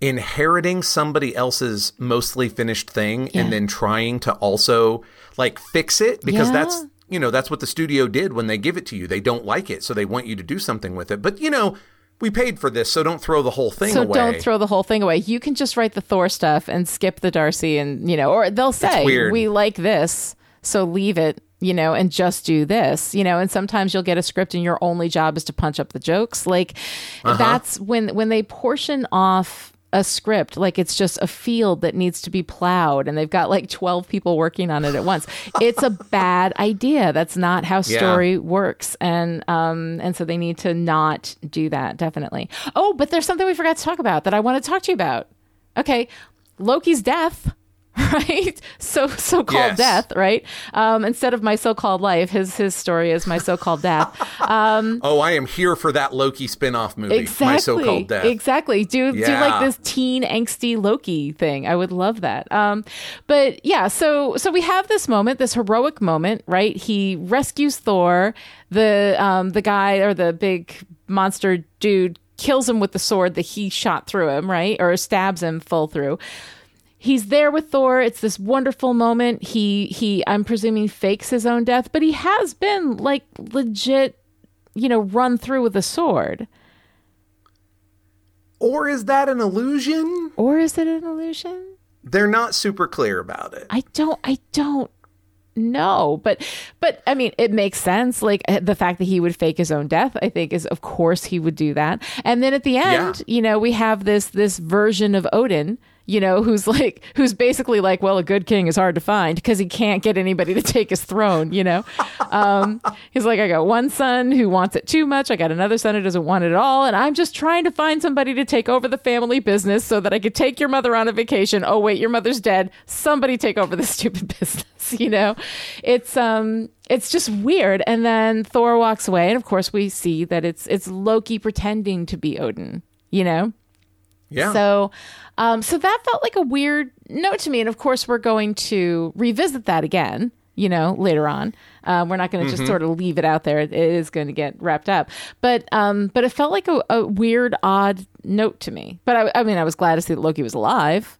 inheriting somebody else's mostly finished thing Yeah. and then trying to also like fix it because Yeah. that's you know that's what the studio did when they give it to you. They don't like it, so they want you to do something with it. But you know, we paid for this, so don't throw the whole thing So away. don't throw the whole thing away. You can just write the Thor stuff and skip the Darcy and, you know, or they'll say, we like this, so leave it, you know, and just do this, you know, and sometimes you'll get a script and your only job is to punch up the jokes. Like Uh-huh. that's when when they portion off a script like it's just a field that needs to be plowed and they've got like 12 people working on it at once. It's a bad idea. That's not how Yeah. story works. And um and so they need to not do that definitely. Oh but there's something we forgot to talk about that i want to talk to you about. Okay. Loki's death right? So so-called Yes. death right? Um instead of my so-called life his his story is my so-called death. Um, oh, I am here for that Loki spin-off movie, exactly. my so-called death. exactly. Do do like this teen angsty loki thing? I would love that. Um but yeah so so we have this moment this heroic moment right? He rescues thor. The um the guy or the big monster dude kills him with the sword that he shot through him right? Or stabs him full through he's there with Thor. It's this wonderful moment. He he I'm presuming fakes his own death, but he has been like legit, you know, run through with a sword. Or is that an illusion? Or is it an illusion? They're not super clear about it. I don't I don't know. But but I mean it makes sense. Like uh, the fact that he would fake his own death, I think is of course he would do that. And then at the end, you know, we have this this version of Odin, you know, who's like, who's basically like, well, a good king is hard to find because he can't get anybody to take his throne, you know? Um, he's like, I got one son who wants it too much. I got another son who doesn't want it at all. And I'm just trying to find somebody to take over the family business so that I could take your mother on a vacation. Oh, wait, your mother's dead. Somebody take over the stupid business, you know? It's, um, it's just weird. And then Thor walks away. And of course, we see that it's, it's Loki pretending to be Odin, you know? Yeah. So, um, so that felt like a weird note to me. And of course, we're going to revisit that again. You know, later on, um, we're not going to just sort of leave it out there. It is going to get wrapped up, but um, but it felt like a, a weird, odd note to me. But I, I mean, I was glad to see that Loki was alive.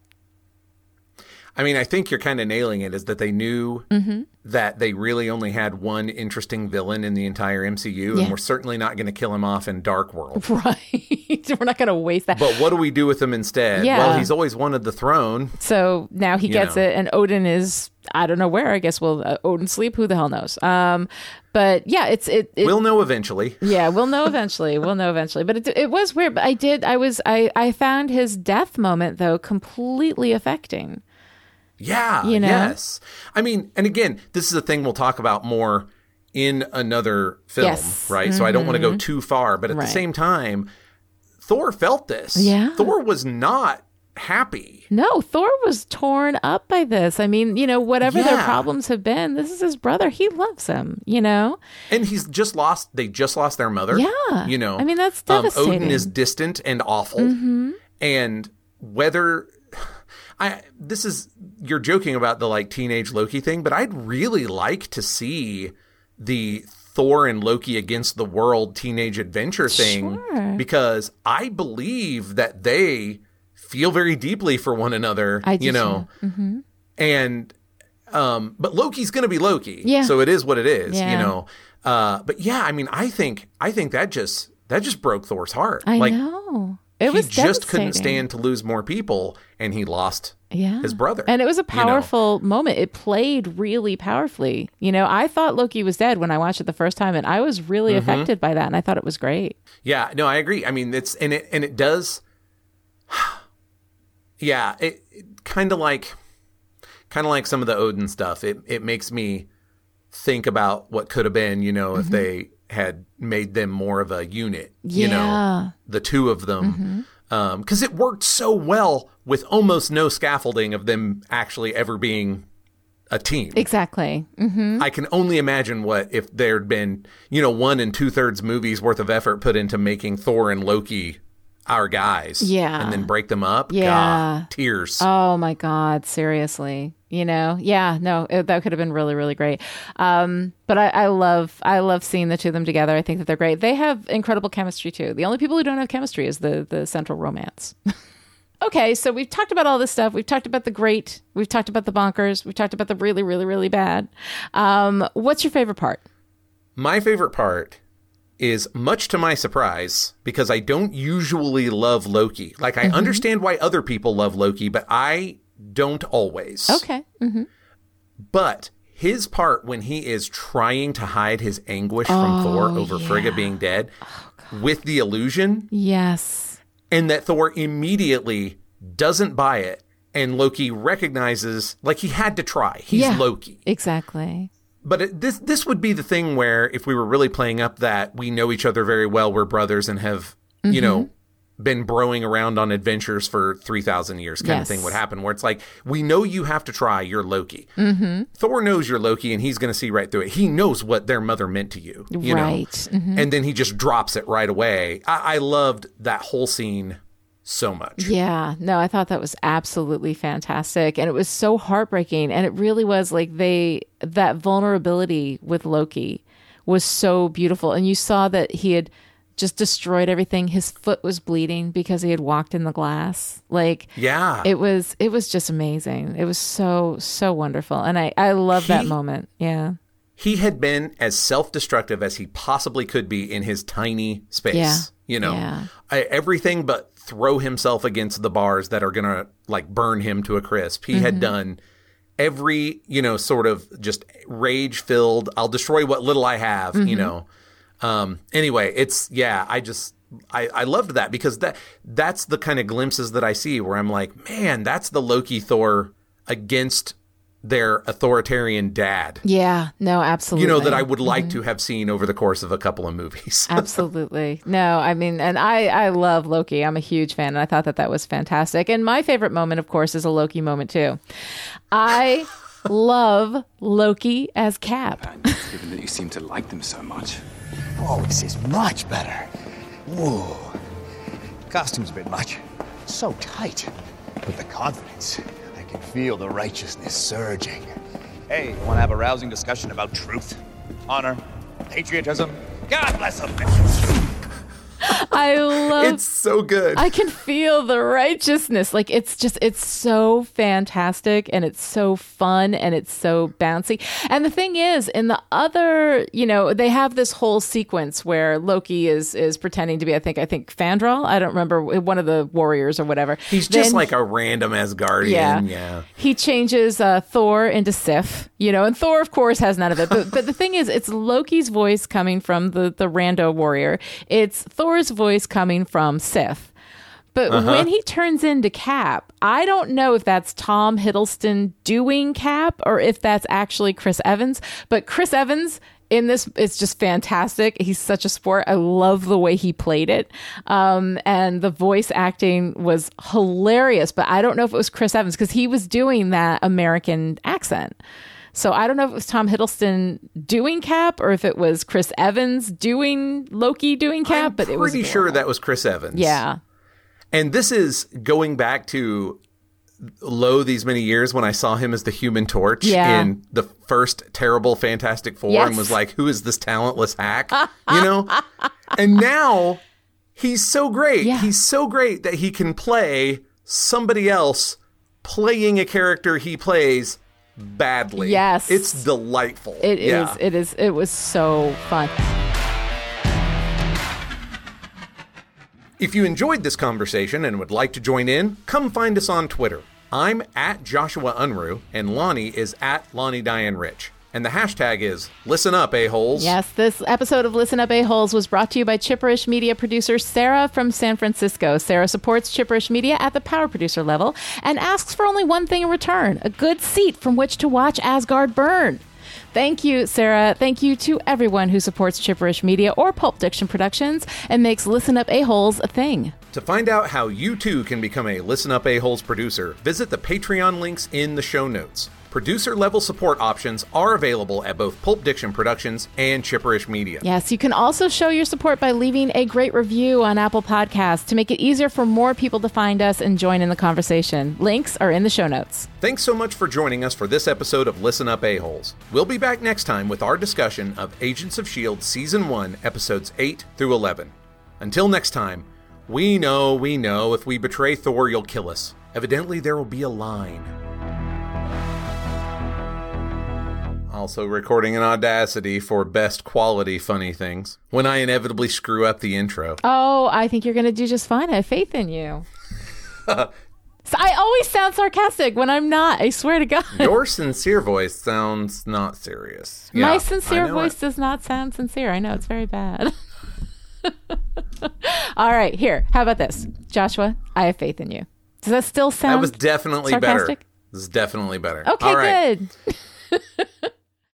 I mean, I think you're kind of nailing it is that they knew Mm-hmm. That they really only had one interesting villain in the entire MCU, Yeah. and we're certainly not going to kill him off in Dark World. Right, we're not going to waste that. But what do we do with him instead? Yeah. Well, he's always wanted the throne. So now he gets know. it, and Odin is I don't know where. I guess will uh, Odin sleep? Who the hell knows? Um, but yeah, it's it. it We'll know eventually. yeah, we'll know eventually. We'll know eventually. But it, it was weird. But I did. I was. I I found his death moment though completely affecting. Yeah. You know? Yes. I mean, and again, this is a thing we'll talk about more in another film, Yes. right? So I don't want to go too far, but at Right. the same time, Thor felt this. Yeah. Thor was not happy. No, Thor was torn up by this. I mean, you know, whatever their problems have been, this is his brother. He loves him. You know. And he's just lost they just lost their mother. Yeah. You know. I mean, that's um, Odin. Mm-hmm. is distant and awful. And whether I this is you're joking about the like teenage Loki thing, but I'd really like to see the Thor and Loki against the world teenage adventure thing Sure. because I believe that they feel very deeply for one another, I you know. And um but Loki's going to be Loki. Yeah. So it is what it is, Yeah. you know. Uh but yeah, I mean, I think I think that just that just broke Thor's heart. I like know. It he just couldn't stand to lose more people and he lost yeah. his brother. And it was a you know? powerful moment. It played really powerfully. You know, I thought Loki was dead when I watched it the first time, and I was really Mm-hmm. affected by that, and I thought it was great. Yeah, no, I agree. I mean, it's and it and it does. Yeah, it, it kind of like, kind of like some of the Odin stuff. It it makes me think about what could have been. You know, Mm-hmm. if they had made them more of a unit. You know, Mm-hmm. the two of them. Because it worked so well with almost no scaffolding of them actually ever being a team. Exactly. Mm. I can only imagine what if there'd been, you know, one and two thirds movies worth of effort put into making Thor and Loki our guys. Yeah. And then break them up. Yeah. God, tears. Oh my God! Seriously, you know, yeah, no, it, that could have been really, really great. Um, but I, I love, I love seeing the two of them together. I think that they're great. They have incredible chemistry too. The only people who don't have chemistry is the the central romance. okay, so we've talked about all this stuff. We've talked about the great. We've talked about the bonkers. We've talked about the really, really, really bad. Um, what's your favorite part? My favorite part is much to my surprise because I don't usually love Loki. Like Mm-hmm. I understand why other people love Loki, but I don't always. Okay. Mm-hmm. But his part when he is trying to hide his anguish from Thor Oh, over Frigga being dead with the illusion Yes. and that Thor immediately doesn't buy it and Loki recognizes like he had to try. He's Yeah. Loki. Exactly. But it, this this would be the thing where if we were really playing up that we know each other very well, we're brothers and have, you know, Mm-hmm. been broing around on adventures for 3000 years kind of thing would happen where it's like we know you have to try, you're Loki. Mm-hmm. Thor knows you're Loki and he's going to see right through it. He knows what their mother meant to you, you Right. know. Mhm. And then he just drops it right away. I, I loved that whole scene so much. Yeah, no, I thought that was absolutely fantastic. And it was so heartbreaking. And it really was like they, that vulnerability with Loki was so beautiful. And you saw that he had just destroyed everything. His foot was bleeding because he had walked in the glass. Like, Yeah. it was, it was just amazing. It was so, so wonderful. And I, I love that moment. Yeah. he had been as self-destructive as he possibly could be in his tiny space Yeah. you know Yeah. I, everything but throw himself against the bars that are gonna like burn him to a crisp he Mm-hmm. had done every you know sort of just rage filled i'll destroy what little i have Mm-hmm. you know um anyway it's yeah i just I, I loved that because that that's the kind of glimpses that I see where I'm like, man, that's the Loki Thor against their authoritarian dad. Yeah, no, absolutely. You know that I would like mm-hmm. to have seen over the course of a couple of movies. Absolutely. No, I mean, and I, I love Loki. I'm a huge fan, and I thought that that was fantastic. And my favorite moment, of course, is a Loki moment, too. I love Loki as Cap. Given that you seem to like them so much. Oh, this is much better. Whoa. Costume's a bit much. So tight. But the confidence, I can feel the righteousness surging. Hey, want to have a rousing discussion about truth, honor, patriotism? God bless them. I love it's so good. I can feel the righteousness. Like it's just it's so fantastic and it's so fun and it's so bouncy. And the thing is, in the other, you know, they have this whole sequence where Loki is is pretending to be, I think, I think Fandral. I don't remember one of the warriors or whatever. He's just Then- like a random Asgardian. yeah. Yeah. He changes uh, Thor into Sif, you know, and Thor, of course, has none of it. But but the thing is, it's Loki's voice coming from the the rando warrior. It's Thor's voice coming from Sif. But when he turns into Cap, I don't know if that's Tom Hiddleston doing Cap or if that's actually Chris Evans. But Chris Evans in this is just fantastic. He's such a sport. I love the way he played it. Um, and the voice acting was hilarious. But I don't know if it was Chris Evans because he was doing that American accent. So I don't know if it was Tom Hiddleston doing Cap or if it was Chris Evans doing Loki doing Cap. I'm but it was pretty sure that was Chris Evans. yeah. And this is going back to low these many years when I saw him as the Human Torch Yeah. in the first terrible Fantastic Four Yes. and was like, "Who is this talentless hack?" you know. and now he's so great. Yeah. He's so great that he can play somebody else playing a character he plays badly. Yes. it's delightful. It is. Yeah. It is. It was so fun. If you enjoyed this conversation and would like to join in, come find us on Twitter. I'm at Joshua Unruh, and Lonnie is at Lonnie Diane Rich. And the hashtag is Listen Up, A-Holes. Yes, this episode of Listen Up A-Holes was brought to you by Chipperish Media producer Sarah from San Francisco. Sarah supports Chipperish Media at the power producer level and asks for only one thing in return a good seat from which to watch Asgard burn. Thank you, Sarah. Thank you to everyone who supports Chipperish Media or Pulp Diction Productions and makes Listen Up A-Holes a thing. To find out how you too can become a Listen Up A-Holes producer, visit the Patreon links in the show notes. Producer level support options are available at both Pulp Diction Productions and Chipperish Media. Yes, you can also show your support by leaving a great review on Apple Podcasts to make it easier for more people to find us and join in the conversation. Links are in the show notes. Thanks so much for joining us for this episode of Listen Up A-Holes. We'll be back next time with our discussion of Agents of S.H.I.E.L.D. Season 1, Episodes 8 through 11. Until next time, we know, we know, if we betray Thor, you'll kill us. Evidently, there will be a line. Also, recording in Audacity for best quality funny things when I inevitably screw up the intro. Oh, I think you're going to do just fine. I have faith in you. So I always sound sarcastic when I'm not. I swear to God. Your sincere voice sounds not serious. Yeah, My sincere voice it. does not sound sincere. I know it's very bad. All right, here. How about this? Joshua, I have faith in you. Does that still sound That was definitely better. This is definitely better. Okay, All right. good.